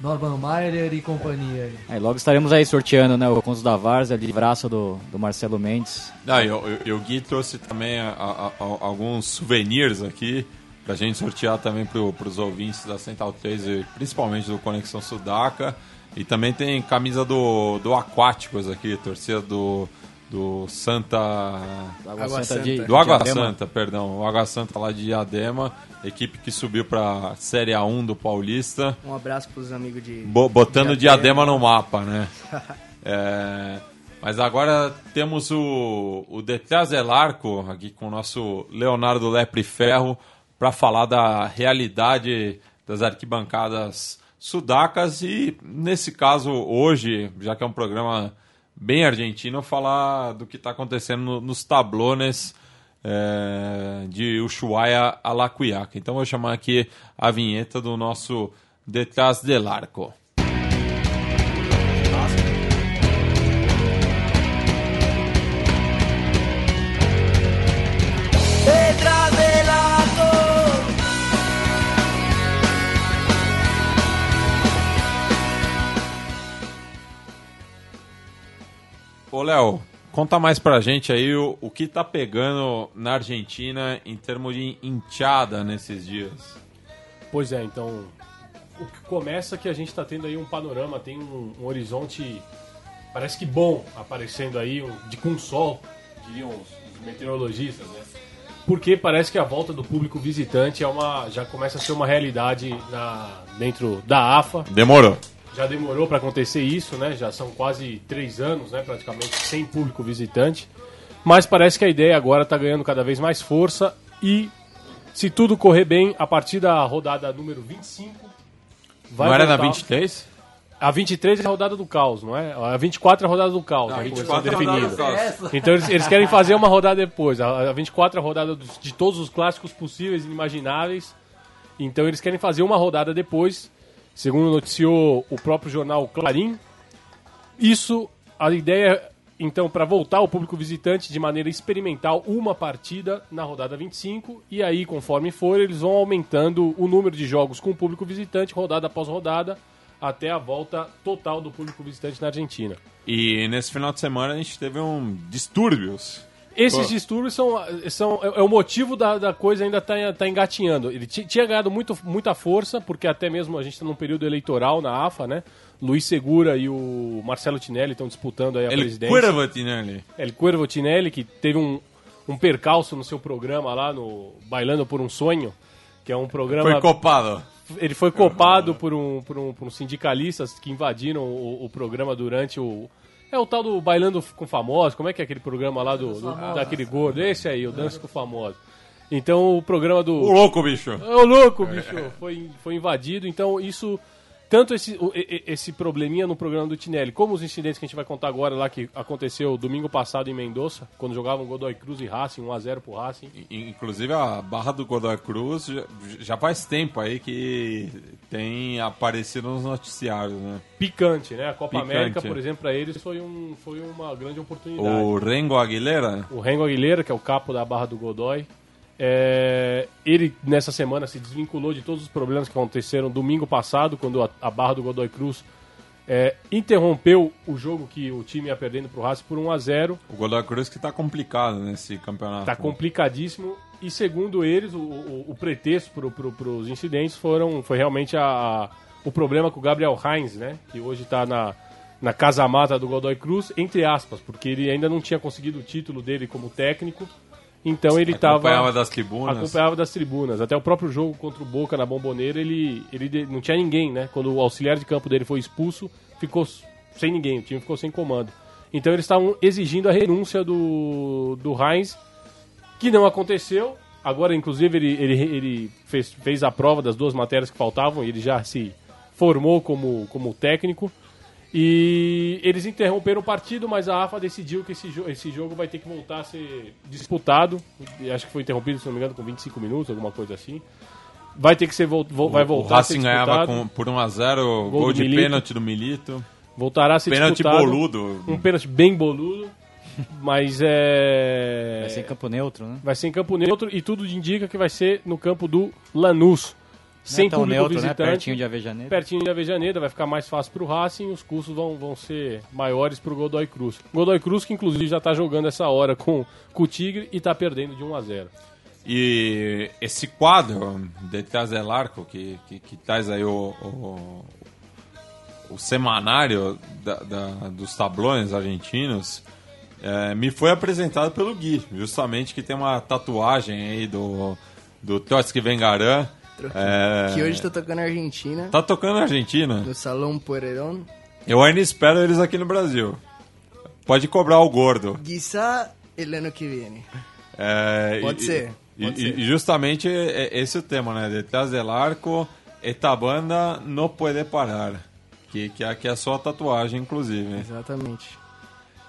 Speaker 5: Norman Mailer e companhia. aí.
Speaker 4: Aí logo estaremos aí sorteando, né? O Contos da Várzea, de braço do, do Marcelo Mendes.
Speaker 2: Ah, e o- e o Gui trouxe também a- a- a- alguns souvenirs aqui pra gente sortear também pro, pros ouvintes da Central 3 e principalmente do Conexão Sudaca. E também tem camisa do, do Aquáticos aqui, torcida do, do Santa.
Speaker 4: Água,
Speaker 6: Água
Speaker 4: Santa de,
Speaker 6: Santa.
Speaker 2: Do Água
Speaker 4: Diadema.
Speaker 2: Santa, perdão. O Água Santa lá de Diadema, equipe que subiu pra Série A1 do Paulista.
Speaker 6: Um abraço pros amigos de.
Speaker 2: Bo- botando
Speaker 6: Diadema.
Speaker 2: diadema no mapa, né? [LAUGHS] É, mas agora temos o, o Detrás del Arco aqui com o nosso Leonardo Lepre Ferro para falar da realidade das arquibancadas sudacas e, nesse caso, hoje, já que é um programa bem argentino, falar do que está acontecendo no- nos tablones é, de Ushuaia a La Cuyaca. Então, vou chamar aqui a vinheta do nosso Detrás del Arco. Léo, conta mais pra gente aí o, o que tá pegando na Argentina em termos de enteada nesses dias.
Speaker 3: Pois é, então. O que começa é que a gente está tendo aí um panorama, tem um, um horizonte, parece que bom, aparecendo aí, um, de com sol, diriam os, os meteorologistas, né? Porque parece que a volta do público visitante é uma, já começa a ser uma realidade na, dentro da AFA.
Speaker 2: Demorou.
Speaker 3: Já demorou para acontecer isso, né? Já são quase três anos, né? Praticamente sem público visitante. Mas parece que a ideia agora está ganhando cada vez mais força e, se tudo correr bem, a partir da rodada número 25, vai
Speaker 2: Não era na
Speaker 3: voltar-
Speaker 2: 23?
Speaker 3: A 23 é a rodada do caos, não é? A 24 é a rodada do caos.
Speaker 2: Não,
Speaker 3: né?
Speaker 2: 24
Speaker 3: Começou
Speaker 2: é a rodada do caos.
Speaker 3: Então eles, eles querem fazer uma rodada depois. A, a 24 é a rodada dos- de todos os clássicos possíveis e inimagináveis. Então eles querem fazer uma rodada depois, segundo noticiou o próprio jornal Clarim. Isso, a ideia, então, para voltar ao público visitante de maneira experimental, uma partida na rodada 25. E aí, conforme for, eles vão aumentando o número de jogos com o público visitante, rodada após rodada, até a volta total do público visitante na Argentina.
Speaker 2: E nesse final de semana a gente teve um distúrbios.
Speaker 3: Esses
Speaker 2: Pô.
Speaker 3: distúrbios são, são é, é o motivo da, da coisa ainda tá, tá engatinhando. Ele ti- tinha ganhado muito, muita força, porque até mesmo a gente está num período eleitoral na AFA, né? Luiz Segura e o Marcelo Tinelli estão disputando aí a
Speaker 2: Ele
Speaker 3: presidência.
Speaker 2: curva, Tinelli.
Speaker 3: El Cuervo Tinelli, que teve um, um percalço no seu programa lá no Bailando por um Sonho, que é um programa...
Speaker 2: Foi copado.
Speaker 3: Ele foi copado por, um, por, um, por uns sindicalistas que invadiram o, o programa durante o. É o tal do Bailando com Famosos. Como é que é aquele programa lá do, do- daquele gordo? Esse aí, o Dança com Famosos. Então o programa do.
Speaker 2: O louco, bicho.
Speaker 3: Ô louco, bicho! Foi, foi invadido. Então isso. Tanto esse, esse probleminha no programa do Tinelli, como os incidentes que a gente vai contar agora lá, que aconteceu domingo passado em Mendoza, quando jogavam Godoy Cruz e Racing, 1x0 pro Racing.
Speaker 2: Inclusive a barra do Godoy Cruz já, já faz tempo aí que tem aparecido nos noticiários, né?
Speaker 3: Picante, né? A Copa
Speaker 2: Picante.
Speaker 3: América, por exemplo, para eles foi, um, foi uma grande oportunidade.
Speaker 2: O Rengo Aguilera,
Speaker 3: o Rengo Aguilera, que é o capo da Barra do Godoy. É, ele, nessa semana, se desvinculou de todos os problemas que aconteceram domingo passado, quando a, a Barra do Godoy Cruz é, interrompeu o jogo que o time ia perdendo pro Racing por 1 a 0
Speaker 2: o Godoy Cruz que tá complicado nesse campeonato.
Speaker 3: Tá complicadíssimo. E segundo eles, o, o, o pretexto pro, pro, pros incidentes foram, foi realmente a, a- o problema com o Gabriel Heinz, né? Que hoje tá na, na casa mata do Godoy Cruz, entre aspas, porque ele ainda não tinha conseguido o título dele como técnico. Então ele estava
Speaker 2: Acompanhava das tribunas.
Speaker 3: acompanhava das tribunas. Até o próprio jogo contra o Boca na Bomboneira, ele, ele não tinha ninguém, né? Quando o auxiliar de campo dele foi expulso, ficou sem ninguém, o time ficou sem comando. Então eles estavam exigindo a renúncia do, do Heinz, que não aconteceu. Agora, inclusive, ele, ele, ele fez, fez a prova das duas matérias que faltavam, e ele já se formou como, como técnico. E eles interromperam o partido, mas a AFA decidiu que esse, jo esse jogo vai ter que voltar a ser disputado. E Acho que foi interrompido, se não me engano, com 25 minutos, alguma coisa assim. Vai ter que ser vol vo- vai
Speaker 2: o
Speaker 3: voltar a ser
Speaker 2: Racing ganhava
Speaker 3: disputado.
Speaker 2: com, por 1x0, gol,
Speaker 3: Gol
Speaker 2: de
Speaker 3: Milito.
Speaker 2: pênalti do Milito.
Speaker 3: Voltará a ser
Speaker 2: Pênalti
Speaker 3: disputado.
Speaker 2: boludo.
Speaker 3: Um pênalti bem boludo. [LAUGHS] Mas é.
Speaker 4: Vai ser em campo neutro, né?
Speaker 3: Vai ser em campo neutro e tudo indica que vai ser no campo do Lanús. Sem
Speaker 4: é tão
Speaker 3: público
Speaker 4: neutro, né?
Speaker 3: visitante.
Speaker 4: Pertinho de Avejaneira.
Speaker 3: pertinho de Avejaneda, vai ficar mais fácil pro Racing, os custos vão, vão ser maiores pro Godoy Cruz. Godoy Cruz que inclusive já tá jogando essa hora com, com o Tigre e tá perdendo de 1 a 0.
Speaker 2: E esse quadro de Traz del Arco, que, que, que traz aí o, o, o semanário da- da- dos tablões argentinos, é, me foi apresentado pelo Gui, justamente que tem uma tatuagem aí do, do Totsky Vengaran. É,
Speaker 6: Que hoje tá tocando na Argentina,
Speaker 2: Tá tocando na Argentina.
Speaker 6: no Salão Pueyrredón.
Speaker 2: Eu ainda espero eles aqui no Brasil. Pode cobrar o gordo.
Speaker 6: Quizá el ano que viene.
Speaker 2: É,
Speaker 6: Pode
Speaker 2: e-
Speaker 6: ser, pode
Speaker 2: e-
Speaker 6: ser.
Speaker 2: e justamente é esse o tema, né? Detrás del arco, esta banda não pode parar. Que, que, é, que é a sua tatuagem, inclusive.
Speaker 6: Exatamente.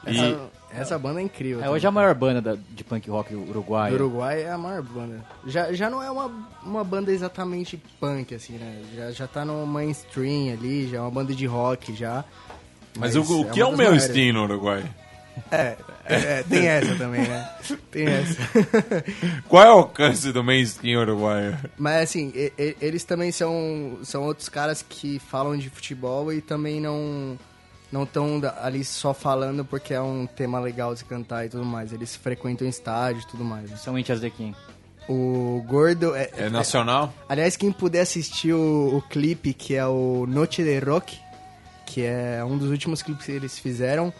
Speaker 2: E-
Speaker 6: Essa, essa banda é incrível.
Speaker 4: É hoje a maior banda da- de punk rock do Uruguai.
Speaker 6: Do Uruguai é a maior banda. Já, já não é uma, uma banda exatamente punk, assim, né? Já, já tá no mainstream ali, já é uma banda de rock já.
Speaker 2: Mas, o, o que é o meu
Speaker 6: maiores.
Speaker 2: Steam no Uruguai?
Speaker 6: É, é, é, tem essa também, né? Tem essa. [LAUGHS]
Speaker 2: Qual é o alcance do mainstream uruguaio?
Speaker 6: Mas assim, e- e- eles também são, são outros caras que falam de futebol e também não não estão ali só falando porque é um tema legal de cantar e tudo mais. Eles frequentam estádio e tudo mais.
Speaker 4: São índias de quem?
Speaker 6: O Gordo é,
Speaker 2: É nacional?
Speaker 6: Aliás, quem puder assistir o, o clipe, que é o Noche de Rock, que é um dos últimos clipes que eles fizeram,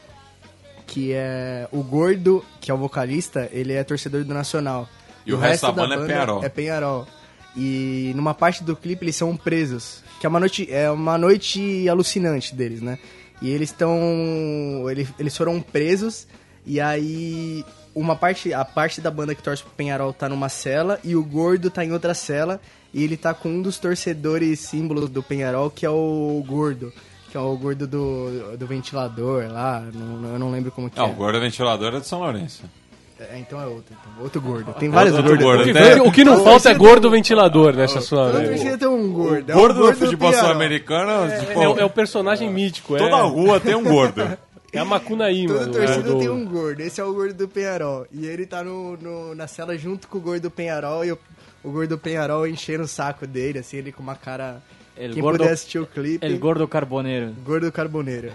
Speaker 6: que é o Gordo, que é o vocalista, ele é torcedor do Nacional.
Speaker 2: E o resto da banda é Penharol.
Speaker 6: É Penharol. E numa parte do clipe eles são presos, que é uma noite, é uma noite alucinante deles, né? E eles estão... Eles, eles foram presos e aí uma parte, a parte da banda que torce pro Penharol tá numa cela e o Gordo tá em outra cela e ele tá com um dos torcedores símbolos do Penharol, que é o Gordo. Que é o gordo do, do ventilador lá, não- eu não lembro como que
Speaker 2: Não,
Speaker 6: é.
Speaker 2: o gordo ventilador é de São Lourenço.
Speaker 6: É, então é outro, então. outro gordo. Tem vários
Speaker 2: Outro
Speaker 6: gordos.
Speaker 2: gordo.
Speaker 3: O que,
Speaker 2: Até-
Speaker 3: o que não falta é gordo ventilador nessa sua.
Speaker 6: Toda
Speaker 3: É,
Speaker 6: torcida tem um gordo. é o
Speaker 2: Gordo do futebol sul-americano, tipo,
Speaker 3: é o- é o personagem mítico, é,
Speaker 2: toda rua tem um gordo.
Speaker 3: é a Macunaíma.
Speaker 6: Toda
Speaker 3: do-
Speaker 6: torcida
Speaker 3: do-
Speaker 6: tem um gordo. Esse é o gordo do Penharol. E ele tá no, no- na cela junto com o gordo do Penharol e o, o gordo do Penharol enchendo o saco dele, assim, ele com uma cara...
Speaker 4: El
Speaker 6: Quem
Speaker 4: gordo-
Speaker 6: puder assistir o clipe,
Speaker 4: El Gordo Carboneiro.
Speaker 6: gordo carboneiro.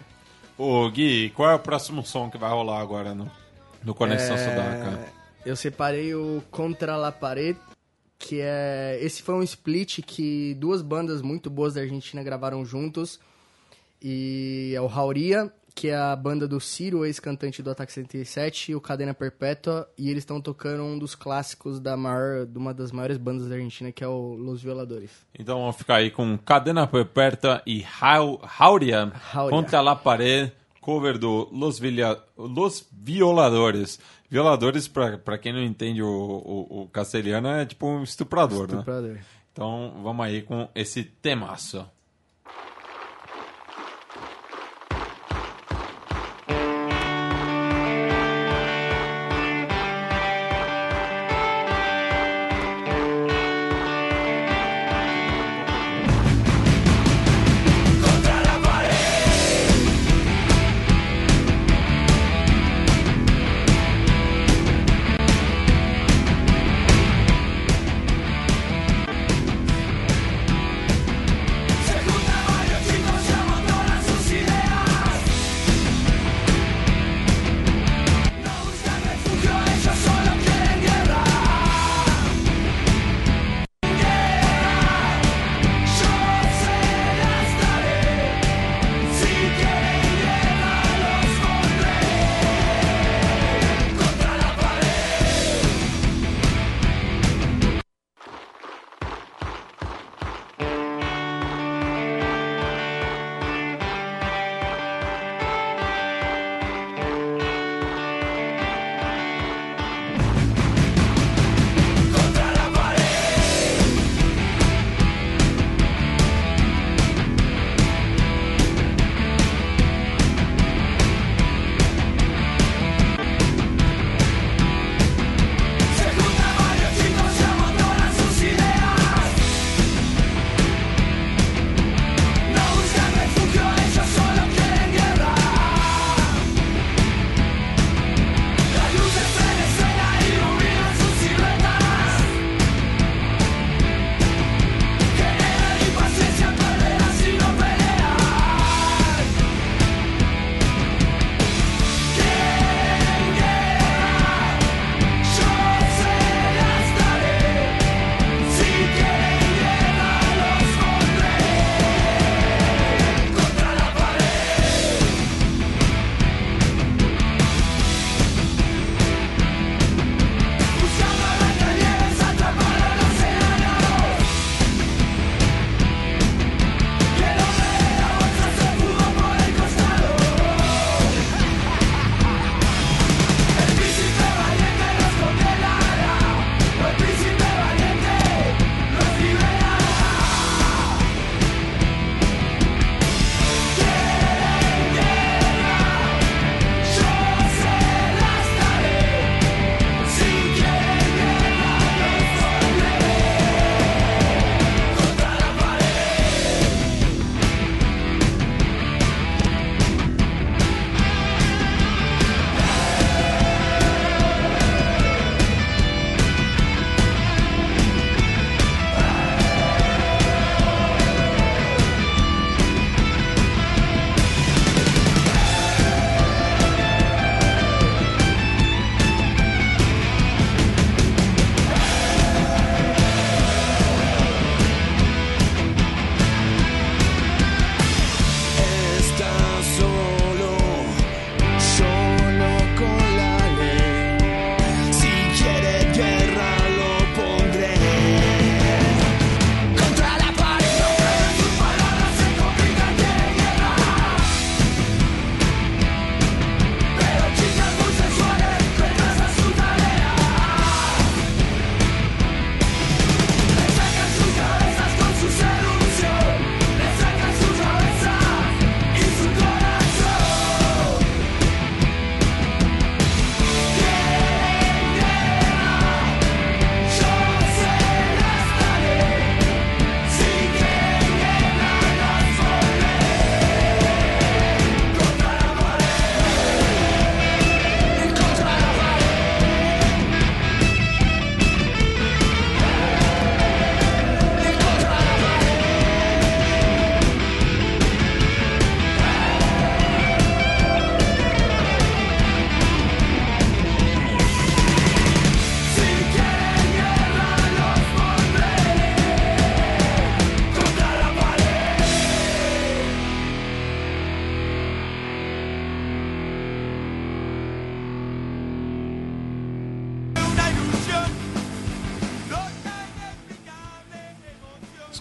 Speaker 2: Ô, Gui, qual é o próximo som que vai rolar agora no, no Conexão Sudaca?
Speaker 6: Eu separei o Contra la Pared, que é... Esse foi um split que duas bandas muito boas da Argentina gravaram juntos. E é o Rauria, que é a banda do Ciro, ex-cantante do Ataque 77, e o Cadena Perpétua. E eles estão tocando um dos clássicos da maior, de uma das maiores bandas da Argentina, que é o Los Violadores.
Speaker 2: Então vamos ficar aí com Cadena Perpétua e Hauria. contra la pared, cover do Los, Vilha- Los Violadores. Violadores, pra quem não entende o, o, o castelhano, é tipo um estuprador, né?
Speaker 6: Estuprador.
Speaker 2: Então vamos aí com esse temaço.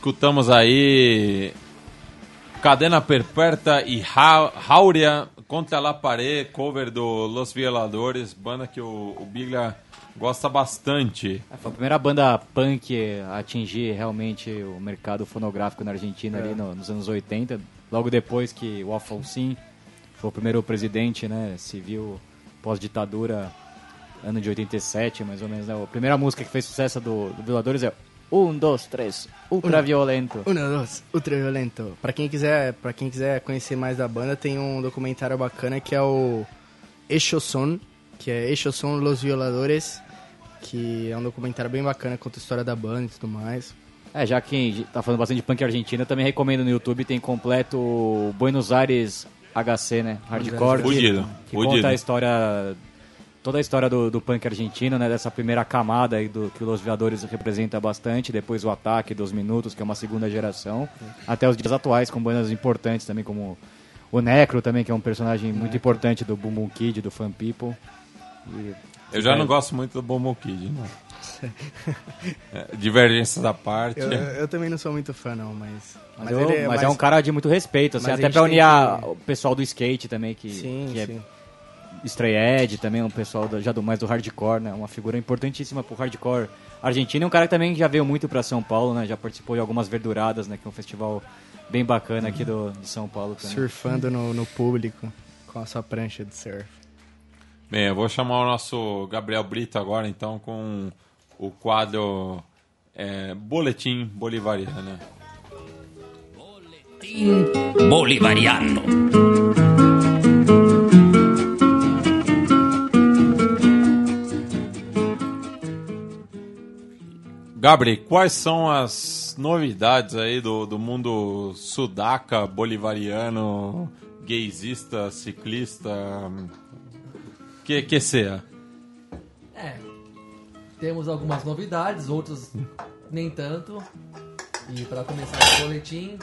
Speaker 2: Escutamos aí Cadena Perperta e Rauria contra la Pared, cover do Los Violadores, banda que o, o Biglia gosta bastante.
Speaker 4: É, Foi a primeira banda punk a atingir realmente o mercado fonográfico na Argentina ali no- nos anos 80. Logo depois que o Alfonsín foi o primeiro presidente né, civil pós-ditadura, ano de 87 mais ou menos. Né? A primeira música que fez sucesso do, do Violadores é Um, Dois, Três, Ultraviolento.
Speaker 6: Um, dois, ultraviolento. Pra quem quiser, para quem quiser conhecer mais da banda, tem um documentário bacana que é o Eixo Son, que é Eixo Son Los Violadores, que é um documentário bem bacana, conta a história da banda e tudo mais.
Speaker 4: É, já que tá falando bastante de punk argentina, também recomendo no YouTube, tem completo o Buenos Aires HC, né? Hardcore.
Speaker 2: Fudido,
Speaker 4: que
Speaker 2: fudido.
Speaker 4: conta a história toda a história do, do punk argentino, né, dessa primeira camada aí do que os Violadores representa bastante, depois o ataque dos minutos, que é uma segunda geração, até os dias atuais com bandas importantes também como o Necro também, que é um personagem muito importante do Boom Boom Kid, do Fan People. E-
Speaker 2: Eu já não gosto muito do Bomo Kid, não. É, divergência da parte.
Speaker 6: Eu, eu também não sou muito fã, não, mas.
Speaker 4: Mas, eu- mas é um cara de muito respeito, assim,
Speaker 6: mas
Speaker 4: até pra unir
Speaker 6: que-
Speaker 4: o pessoal do skate também, que,
Speaker 6: Sim,
Speaker 4: que é
Speaker 6: sim.
Speaker 4: Stray Edge também, um pessoal do- já do, mais do hardcore, né? Uma figura importantíssima pro hardcore argentino. E um cara que também já veio muito pra São Paulo, né? Já participou de algumas verduradas, né? Que é um festival bem bacana aqui do, de São Paulo também.
Speaker 6: Surfando no, no público com a sua prancha de surf.
Speaker 2: Bem, eu vou chamar o nosso Gabriel Brito agora, então, com o quadro é, Boletim Bolivariano.
Speaker 7: bolivariano.
Speaker 2: Gabri, quais são as novidades aí do, do mundo sudaca, bolivariano, gaysista, ciclista, que, que seja?
Speaker 5: É. Temos algumas novidades, outras nem tanto. E para começar o boletim,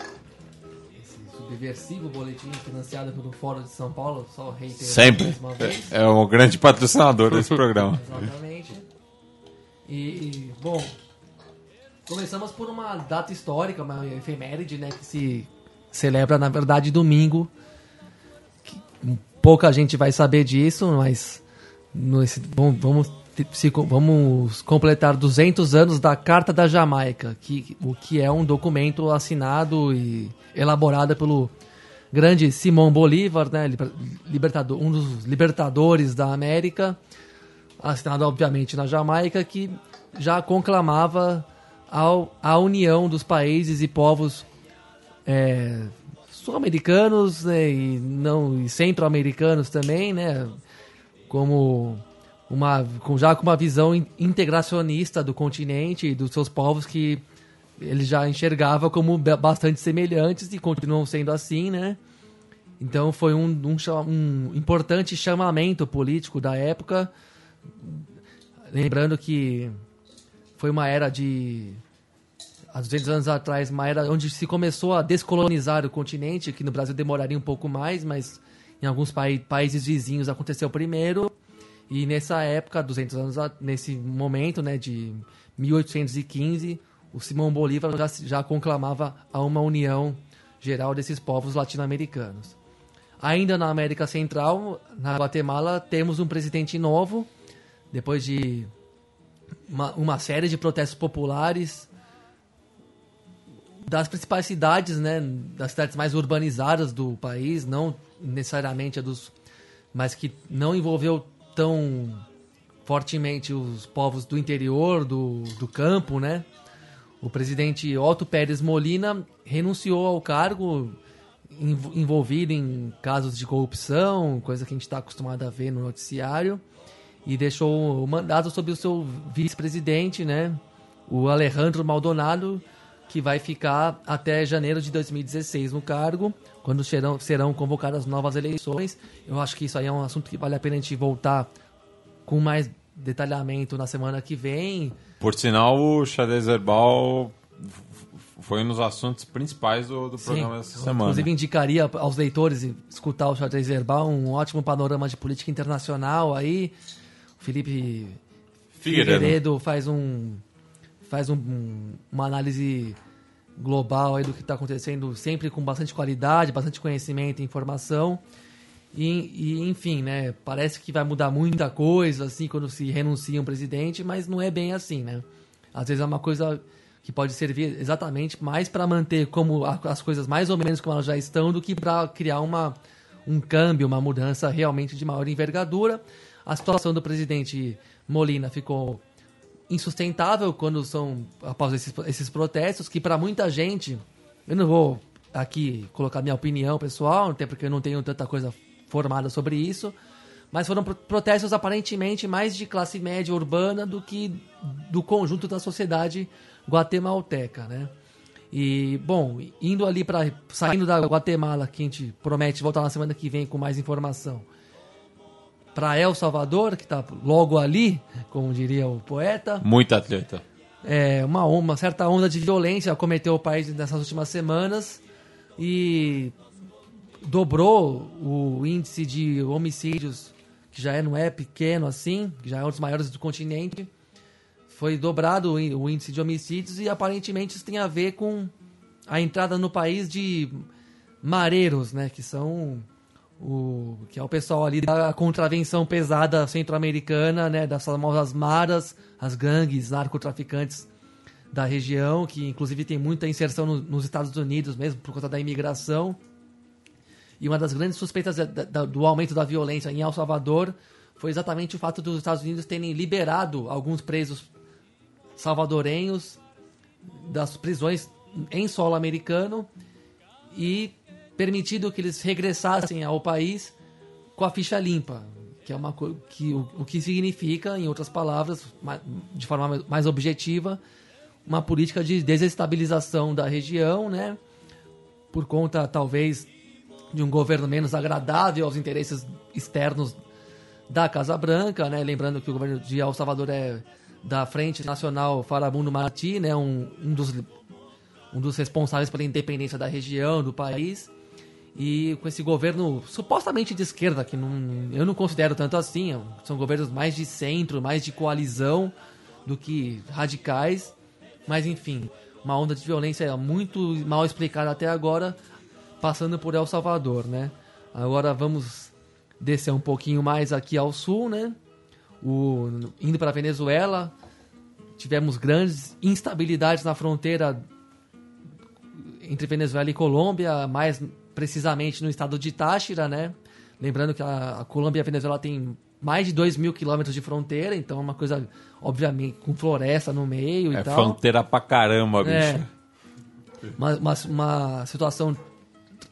Speaker 5: esse subversivo boletim financiado pelo Fórum de São Paulo, só reiterando
Speaker 2: Sempre.
Speaker 5: vez.
Speaker 2: É o grande patrocinador desse programa.
Speaker 5: Exatamente. E, bom, começamos por uma data histórica, uma efeméride, né, que se celebra, na verdade, domingo. Que pouca gente vai saber disso, mas vamos, vamos, se- vamos completar 200 anos da Carta da Jamaica, que, o que é um documento assinado e elaborado pelo grande Simão Bolívar, né, liber- libertador, um dos libertadores da América, assinado obviamente na Jamaica, que já conclamava ao, a união dos países e povos é, sul-americanos né, e não e centro-americanos também, né, como uma já com uma visão in- integracionista do continente e dos seus povos que ele já enxergava como ba- bastante semelhantes e continuam sendo assim, né? Então foi um, um, um importante chamamento político da época. Lembrando que foi uma era de. Há 200 anos atrás, uma era onde se começou a descolonizar o continente, que no Brasil demoraria um pouco mais, mas em alguns pai- países vizinhos aconteceu primeiro. E nessa época, 200 anos, a- nesse momento, né, de 1815, o Simão Bolívar já, já conclamava a uma união geral desses povos latino-americanos. Ainda na América Central, na Guatemala, temos um presidente novo, depois de uma, uma série de protestos populares das principais cidades, né, das cidades mais urbanizadas do país, não necessariamente a dos, mas que não envolveu tão fortemente os povos do interior, do, do campo, né? O presidente Otto Pérez Molina renunciou ao cargo env- envolvido em casos de corrupção, coisa que a gente está acostumado a ver no noticiário, e deixou o mandato sob o seu vice-presidente, né? O Alejandro Maldonado, que vai ficar até janeiro de 2016 no cargo, quando serão, serão convocadas novas eleições. Eu acho que isso aí é um assunto que vale a pena a gente voltar com mais detalhamento na semana que vem.
Speaker 2: Por sinal, o xadrez verbal f- foi um dos assuntos principais do, do programa dessa semana.
Speaker 5: Inclusive indicaria aos leitores escutar o Xadrez Verbal, um ótimo panorama de política internacional aí. Felipe
Speaker 2: Figueiredo.
Speaker 5: Figueiredo faz um faz um- um- uma análise global aí do que está acontecendo, sempre com bastante qualidade, bastante conhecimento e informação. E, e, enfim, né? Parece que vai mudar muita coisa assim quando se renuncia um presidente, mas não é bem assim, né? Às vezes é uma coisa que pode servir exatamente mais para manter como as coisas mais ou menos como elas já estão do que para criar uma um câmbio, uma mudança realmente de maior envergadura. A situação do presidente Molina ficou insustentável quando são após esses, esses protestos que para muita gente eu não vou aqui colocar minha opinião pessoal até porque eu não tenho tanta coisa formada sobre isso mas foram pro- protestos aparentemente mais de classe média urbana do que do conjunto da sociedade guatemalteca né? E bom indo ali para saindo da Guatemala que a gente promete voltar na semana que vem com mais informação para El Salvador, que está logo ali, como diria o poeta.
Speaker 2: Muita atleta.
Speaker 5: É, uma, uma certa onda de violência acometeu o país nessas últimas semanas e dobrou o índice de homicídios, que já é, não é pequeno assim, que já é um dos maiores do continente. Foi dobrado o índice de homicídios e aparentemente isso tem a ver com a entrada no país de mareiros, né, que são o que é o pessoal ali da contravenção pesada centro-americana, né, das famosas maras, as gangues narcotraficantes da região, que inclusive tem muita inserção no- nos Estados Unidos mesmo por conta da imigração. E uma das grandes suspeitas da- da- do aumento da violência em El Salvador foi exatamente o fato dos Estados Unidos terem liberado alguns presos salvadorenhos das prisões em solo americano e permitido que eles regressassem ao país com a ficha limpa, que é uma que o, o que significa, em outras palavras, de forma mais- mais objetiva, uma política de desestabilização da região, né? Por conta talvez de um governo menos agradável aos interesses externos da Casa Branca, né? Lembrando que o governo de El Salvador é da Frente Nacional Farabundo Martí, né? Um, um dos um dos responsáveis pela independência da região, do país. E com esse governo supostamente de esquerda, que não, eu não considero tanto assim, é são governos mais de centro, mais de coalizão do que radicais. Mas enfim, uma onda de violência muito mal explicada até agora, passando por El Salvador, né? Agora vamos descer um pouquinho mais aqui ao sul, né? O, indo para Venezuela, tivemos grandes instabilidades na fronteira entre Venezuela e Colômbia, mais precisamente no estado de Táchira, né? Lembrando que a, a Colômbia e a Venezuela têm mais de 2 mil quilômetros de fronteira, então é uma coisa, obviamente, com floresta no meio e
Speaker 2: É
Speaker 5: tal.
Speaker 2: fronteira pra caramba, bicho.
Speaker 5: É. Uma, uma, uma situação,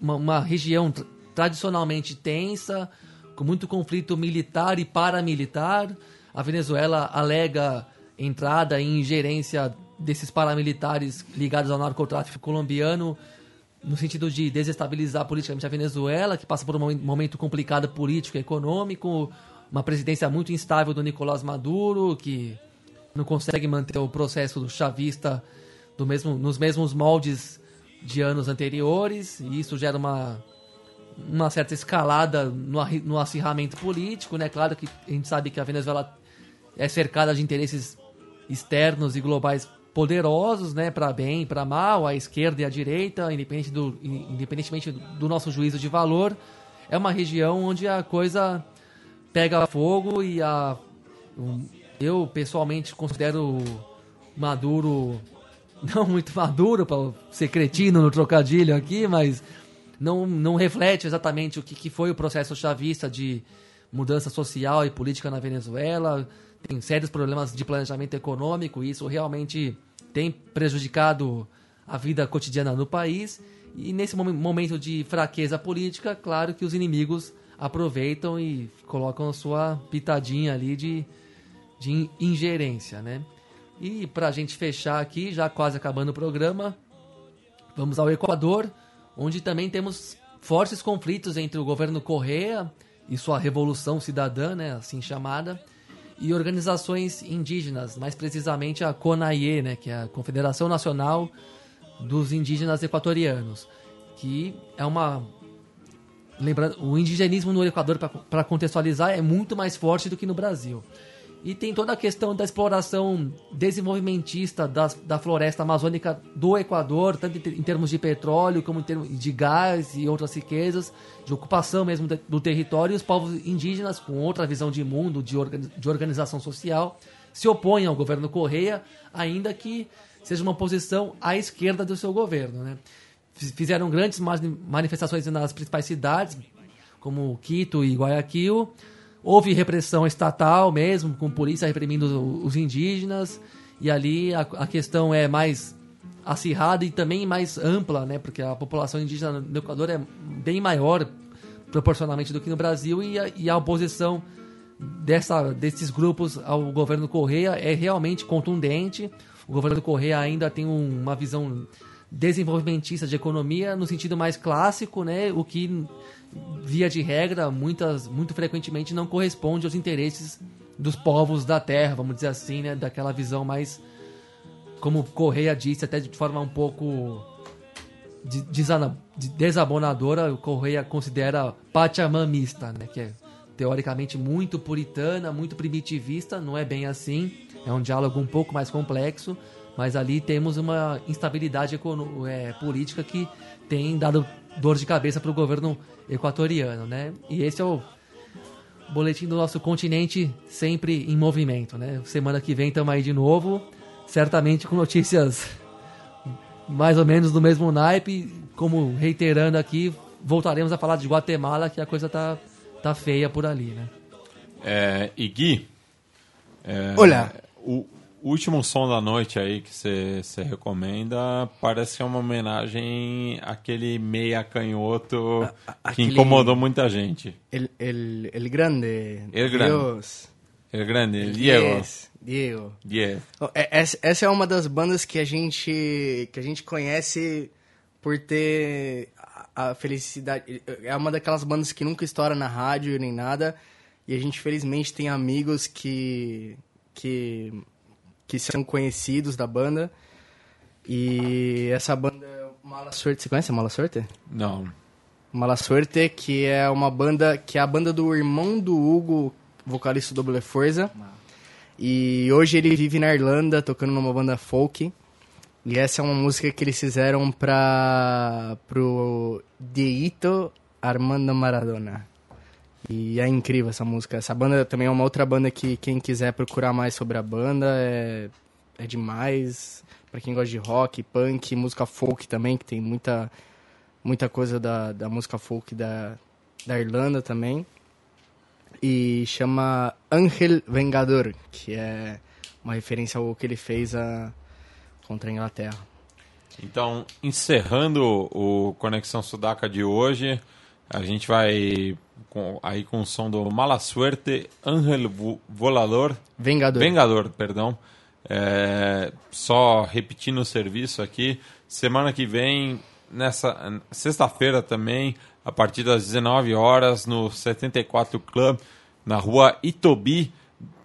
Speaker 5: uma, uma região tra- tradicionalmente tensa, com muito conflito militar e paramilitar. A Venezuela alega entrada e ingerência desses paramilitares ligados ao narcotráfico colombiano no sentido de desestabilizar politicamente a Venezuela, que passa por um momen- momento complicado político e econômico, uma presidência muito instável do Nicolás Maduro, que não consegue manter o processo do chavista do mesmo, nos mesmos moldes de anos anteriores, e isso gera uma, uma certa escalada no, no acirramento político, né? Claro que a gente sabe que a Venezuela é cercada de interesses externos e globais poderosos, né, para bem e para mal, a esquerda e a direita, independente do, independentemente do nosso juízo de valor, é uma região onde a coisa pega fogo e a eu pessoalmente considero Maduro [LAUGHS] não muito maduro para ser cretino no trocadilho aqui, mas não, não reflete exatamente o que, que foi o processo chavista de mudança social e política na Venezuela. Tem sérios problemas de planejamento econômico e isso realmente tem prejudicado a vida cotidiana no país. E nesse momen- momento de fraqueza política, claro que os inimigos aproveitam e colocam a sua pitadinha ali de, de in- ingerência, né? E pra gente fechar aqui, já quase acabando o programa, vamos ao Equador, onde também temos fortes conflitos entre o governo Correa e sua revolução cidadã, né, assim chamada, e organizações indígenas, mais precisamente a CONAIE, né, que é a Confederação Nacional dos Indígenas Equatorianos, que é uma Lembrando, o indigenismo no Equador, para contextualizar, é muito mais forte do que no Brasil. E tem toda a questão da exploração desenvolvimentista das, da floresta amazônica do Equador, tanto em, ter- em termos de petróleo como em termos de gás e outras riquezas, de ocupação mesmo do território. E os povos indígenas, com outra visão de mundo, de, de organização social, se opõem ao governo Correia, ainda que seja uma posição à esquerda do seu governo. Né? Fiz- Fizeram grandes mani- manifestações nas principais cidades, como Quito e Guayaquil. Houve repressão estatal mesmo, com polícia reprimindo os indígenas. E ali a, a questão é mais acirrada e também mais ampla, né? Porque a população indígena no Equador é bem maior proporcionalmente do que no Brasil e a, e a oposição dessa, desses grupos ao governo Correia é realmente contundente. O governo Correia ainda tem um- uma visão desenvolvimentista de economia no sentido mais clássico, né? O que via de regra, muitas, muito frequentemente não corresponde aos interesses dos povos da terra, vamos dizer assim, né? Daquela visão mais, como Correia disse, até de forma um pouco desabonadora, o Correia considera pachamamista, né? Que é teoricamente muito puritana, muito primitivista, não é bem assim, é um diálogo um pouco mais complexo, mas ali temos uma instabilidade é, política que tem dado dor de cabeça para o governo equatoriano, né? E esse é o boletim do nosso continente sempre em movimento, né? Semana que vem estamos aí de novo, certamente com notícias mais ou menos do mesmo naipe, como reiterando aqui, voltaremos a falar de Guatemala, que a coisa tá, tá feia por ali, né?
Speaker 2: É, e Gui, é,
Speaker 6: Olá.
Speaker 2: o último som da noite aí que você recomenda parece que é uma homenagem àquele meia canhoto que
Speaker 6: aquele-
Speaker 2: incomodou muita gente.
Speaker 6: El, el, el grande.
Speaker 2: El grande.
Speaker 6: Dios.
Speaker 2: El grande, el Diego.
Speaker 6: Yes, Diego.
Speaker 2: Diego.
Speaker 6: Oh, é- Essa, essa é uma das bandas que a gente que a gente conhece por ter a, a felicidade. É uma daquelas bandas que nunca estoura na rádio nem nada. E a gente felizmente tem amigos que que que são conhecidos da banda. E essa banda é o Mala Sorte. Você conhece a Mala Sorte?
Speaker 2: Não.
Speaker 6: Mala Sorte, que é uma banda que é a banda do irmão do Hugo, vocalista do Double Forza. E hoje ele vive na Irlanda tocando numa banda folk. E essa é uma música que eles fizeram para pro Deito Armando Maradona. E é incrível essa música. Essa banda também é uma outra banda que quem quiser procurar mais sobre a banda é, é demais. Pra quem gosta de rock, punk, música folk também, que tem muita muita coisa da, da música folk da, da Irlanda também. E chama Angel Vengador, que é uma referência ao que ele fez a, contra a Inglaterra.
Speaker 2: Então, encerrando o Conexão Sudaca de hoje, a gente vai com, aí com o som do Mala Suerte, Ángel Vo- Volador,
Speaker 6: Vengador.
Speaker 2: Vengador, perdão. É, só repetindo o serviço aqui, semana que vem, nessa sexta-feira também, a partir das 19 horas, no 74 Club, na rua Itobi,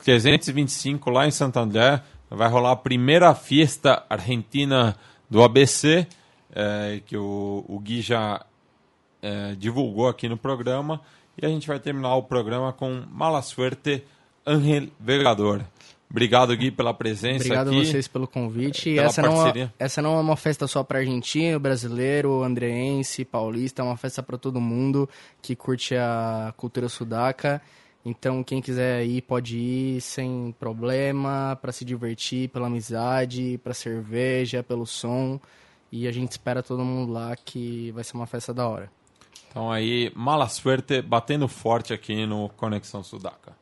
Speaker 2: 325, lá em Santander, vai rolar a primeira fiesta argentina do ABC, é, que o, o Gui já é, divulgou aqui no programa. E a gente vai terminar o programa com Mala Suerte, Ángel Vegador. Obrigado, Gui, pela presença
Speaker 6: Obrigado
Speaker 2: aqui.
Speaker 6: a vocês pelo convite.
Speaker 2: Pela
Speaker 6: essa não, é, essa não é uma festa só para argentino, brasileiro, andreense, paulista. É uma festa para todo mundo que curte a cultura sudaca. Então, quem quiser ir, pode ir sem problema, para se divertir, pela amizade, para cerveja, pelo som. E a gente espera todo mundo lá, que vai ser uma festa da hora.
Speaker 2: Então aí, Mala Suerte batendo forte aqui no Conexão Sudaca.